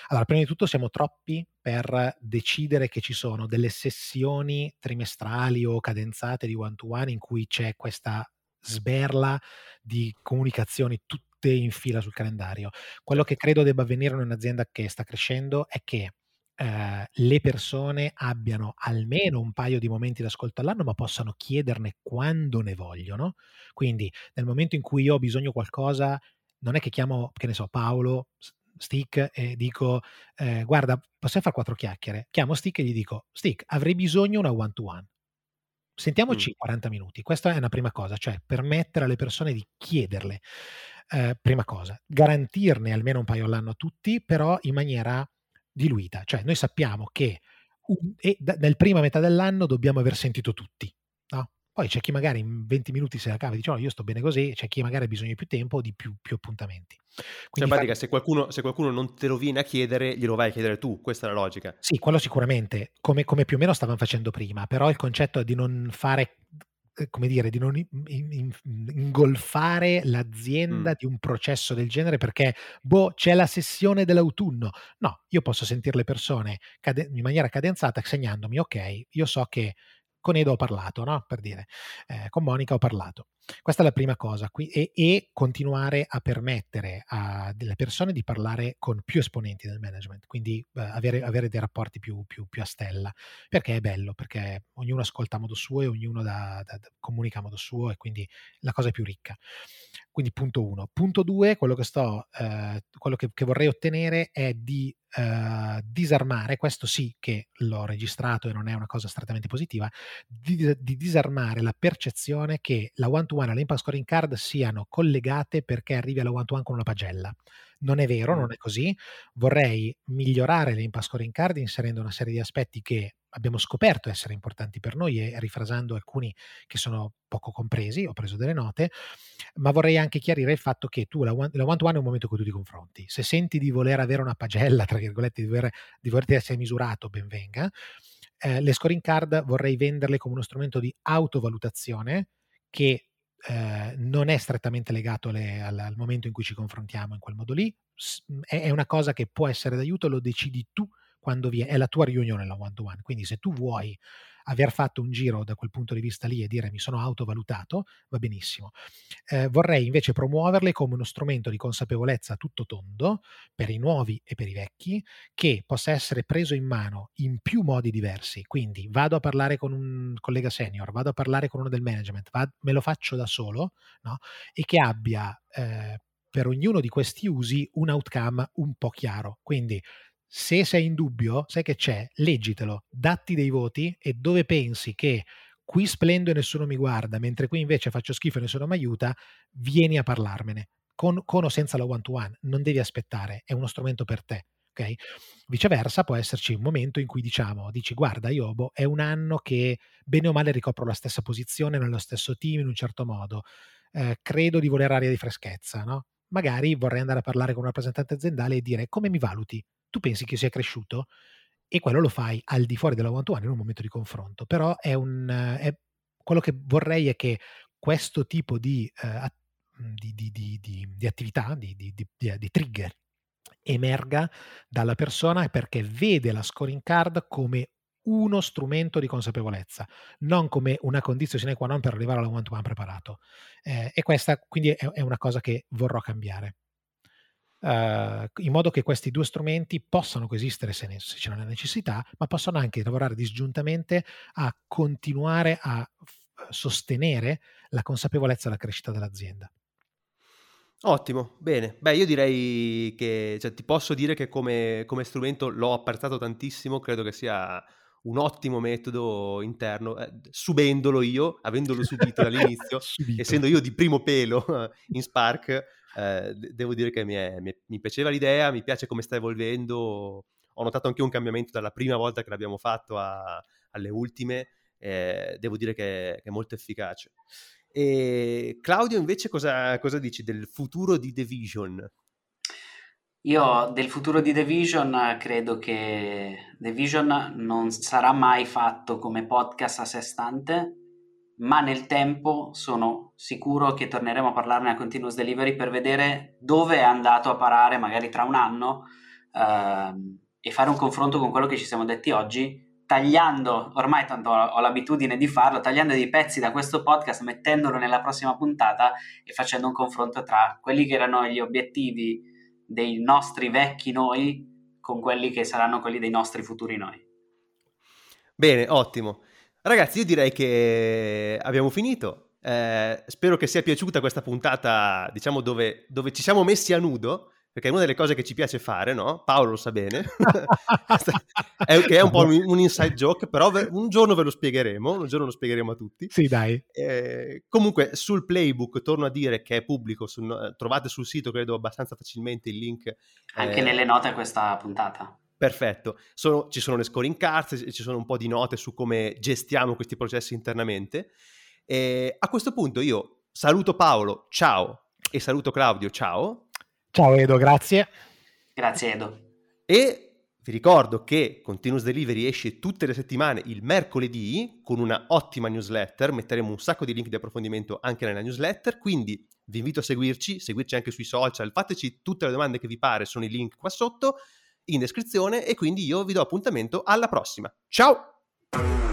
Allora, prima di tutto siamo troppi per decidere che ci sono delle sessioni trimestrali o cadenzate di one-to-one in cui c'è questa sberla di comunicazioni tutte in fila sul calendario. Quello che credo debba avvenire in un'azienda che sta crescendo è che eh, le persone abbiano almeno un paio di momenti d'ascolto all'anno, ma possano chiederne quando ne vogliono. Quindi nel momento in cui io ho bisogno di qualcosa, non è che chiamo, che ne so, Paolo, Stick e dico eh, guarda possiamo fare quattro chiacchiere chiamo Stick e gli dico Stick avrei bisogno una one to one Sentiamoci mm. 40 minuti, questa è una prima cosa, cioè permettere alle persone di chiederle. Eh, prima cosa, garantirne almeno un paio all'anno a tutti, però in maniera diluita, cioè noi sappiamo che un, da, nel prima metà dell'anno dobbiamo aver sentito tutti? Poi c'è chi magari in 20 minuti se la cava e dice no, io sto bene così, c'è chi magari ha bisogno di più tempo o di più, più appuntamenti. Quindi cioè, pratica, se, qualcuno, se qualcuno non te lo viene a chiedere, glielo vai a chiedere tu, questa è la logica. Sì, quello sicuramente, come, come più o meno stavano facendo prima, però il concetto è di non fare eh, come dire, di non in, in, ingolfare l'azienda mm. di un processo del genere perché, boh, c'è la sessione dell'autunno. No, io posso sentire le persone cade- in maniera cadenzata segnandomi, ok, io so che con Edo ho parlato, no? per dire, eh, con Monica ho parlato. Questa è la prima cosa, qui, e, e, continuare a permettere a delle persone di parlare con più esponenti del management, quindi eh, avere, avere, dei rapporti più, più, più, a stella, perché è bello, perché ognuno ascolta a modo suo e ognuno da, da, da, comunica a modo suo e quindi la cosa è più ricca. Quindi punto uno. Punto due, quello che sto, eh, quello che, che vorrei ottenere è di Uh, disarmare, questo sì che l'ho registrato e non è una cosa strettamente positiva, di, di disarmare la percezione che la one-to-one e l'impact scoring card siano collegate perché arrivi alla one-to-one con una pagella. Non è vero, non è così. Vorrei migliorare l'impact scoring card inserendo una serie di aspetti che abbiamo scoperto essere importanti per noi e rifrasando alcuni che sono poco compresi, ho preso delle note, ma vorrei anche chiarire il fatto che tu la one, la one to one è un momento in cui tu ti confronti. Se senti di voler avere una pagella, tra virgolette, di, voler, di volerti essere misurato, ben venga. Eh, le scoring card vorrei venderle come uno strumento di autovalutazione che eh, non è strettamente legato le, al, al, momento in cui ci confrontiamo in quel modo lì, è, è, una cosa che può essere d'aiuto, lo decidi tu quando viene, è la tua riunione la one to one, quindi se tu vuoi aver fatto un giro da quel punto di vista lì e dire mi sono autovalutato, va benissimo. Eh, vorrei invece promuoverle come uno strumento di consapevolezza tutto tondo per i nuovi e per i vecchi, che possa essere preso in mano in più modi diversi. Quindi vado a parlare con un collega senior, vado a parlare con uno del management, vado, me lo faccio da solo, no? e che abbia eh, per ognuno di questi usi un outcome un po' chiaro. Quindi se sei in dubbio, sai che c'è, leggitelo, datti dei voti e dove pensi che qui splendo e nessuno mi guarda, mentre qui invece faccio schifo e nessuno mi aiuta, vieni a parlarmene. Con, con o senza la one to one, non devi aspettare, è uno strumento per te. Okay? Viceversa, può esserci un momento in cui diciamo, dici guarda, io boh, è un anno che bene o male ricopro la stessa posizione nello stesso team in un certo modo, eh, credo di voler aria di freschezza, no? Magari vorrei andare a parlare con un rappresentante aziendale e dire come mi valuti? Tu pensi che sia cresciuto e quello lo fai al di fuori della one to one in un momento di confronto. Però è un, è, quello che vorrei è che questo tipo di, uh, di, di, di attività, di, trigger, emerga dalla persona perché vede la scoring card come uno strumento di consapevolezza, non come una condizione sine qua non per arrivare alla one to one preparato. Eh, e questa quindi è, è una cosa che vorrò cambiare uh, in modo che questi due strumenti possano coesistere se, ne, se c'è una necessità, ma possono anche lavorare disgiuntamente a continuare a f- sostenere la consapevolezza e la crescita dell'azienda. Ottimo, bene. Beh, io direi che cioè, ti posso dire che come, come, strumento l'ho apprezzato tantissimo, credo che sia un ottimo metodo interno, eh, subendolo io, avendolo subito dall'inizio, essendo io di primo pelo in Spark, eh, devo dire che mi, è, mi, mi, piaceva l'idea, mi piace come sta evolvendo. Ho notato anche un cambiamento dalla prima volta che l'abbiamo fatto a, alle ultime. Eh, devo dire che, che, è molto efficace. E Claudio, invece, cosa, cosa dici del futuro di The Vision? Io del futuro di The Vision credo che The Vision non sarà mai fatto come podcast a sé stante, ma nel tempo sono sicuro che torneremo a parlarne a Continuous Delivery per vedere dove è andato a parare magari tra un anno ehm, e fare un confronto con quello che ci siamo detti oggi, tagliando, ormai tanto ho, ho l'abitudine di farlo, tagliando dei pezzi da questo podcast, mettendolo nella prossima puntata e facendo un confronto tra quelli che erano gli obiettivi dei nostri vecchi noi con quelli che saranno quelli dei nostri futuri noi. Bene, ottimo. Ragazzi, io direi che abbiamo finito. Eh, spero che sia piaciuta questa puntata, diciamo, dove, dove, ci siamo messi a nudo, perché è una delle cose che ci piace fare, no? Paolo lo sa bene. è, è, un po' un, inside joke, però un giorno ve lo spiegheremo, un giorno lo spiegheremo a tutti. Sì, dai. Eh, comunque, sul playbook, torno a dire che è pubblico, sul, trovate sul sito, credo, abbastanza facilmente il link. Anche eh, nelle note a questa puntata. Perfetto, sono, ci sono le scoring cards, ci sono un po' di note su come gestiamo questi processi internamente. E a questo punto io saluto Paolo, ciao, e saluto Claudio, ciao. Ciao Edo, grazie. Grazie Edo. E vi ricordo che Continuous Delivery esce tutte le settimane il mercoledì con una ottima newsletter, metteremo un sacco di link di approfondimento anche nella newsletter, quindi vi invito a seguirci, seguirci anche sui social, fateci tutte le domande che vi pare, sono i link qua sotto in descrizione e quindi io vi do appuntamento alla prossima. Ciao!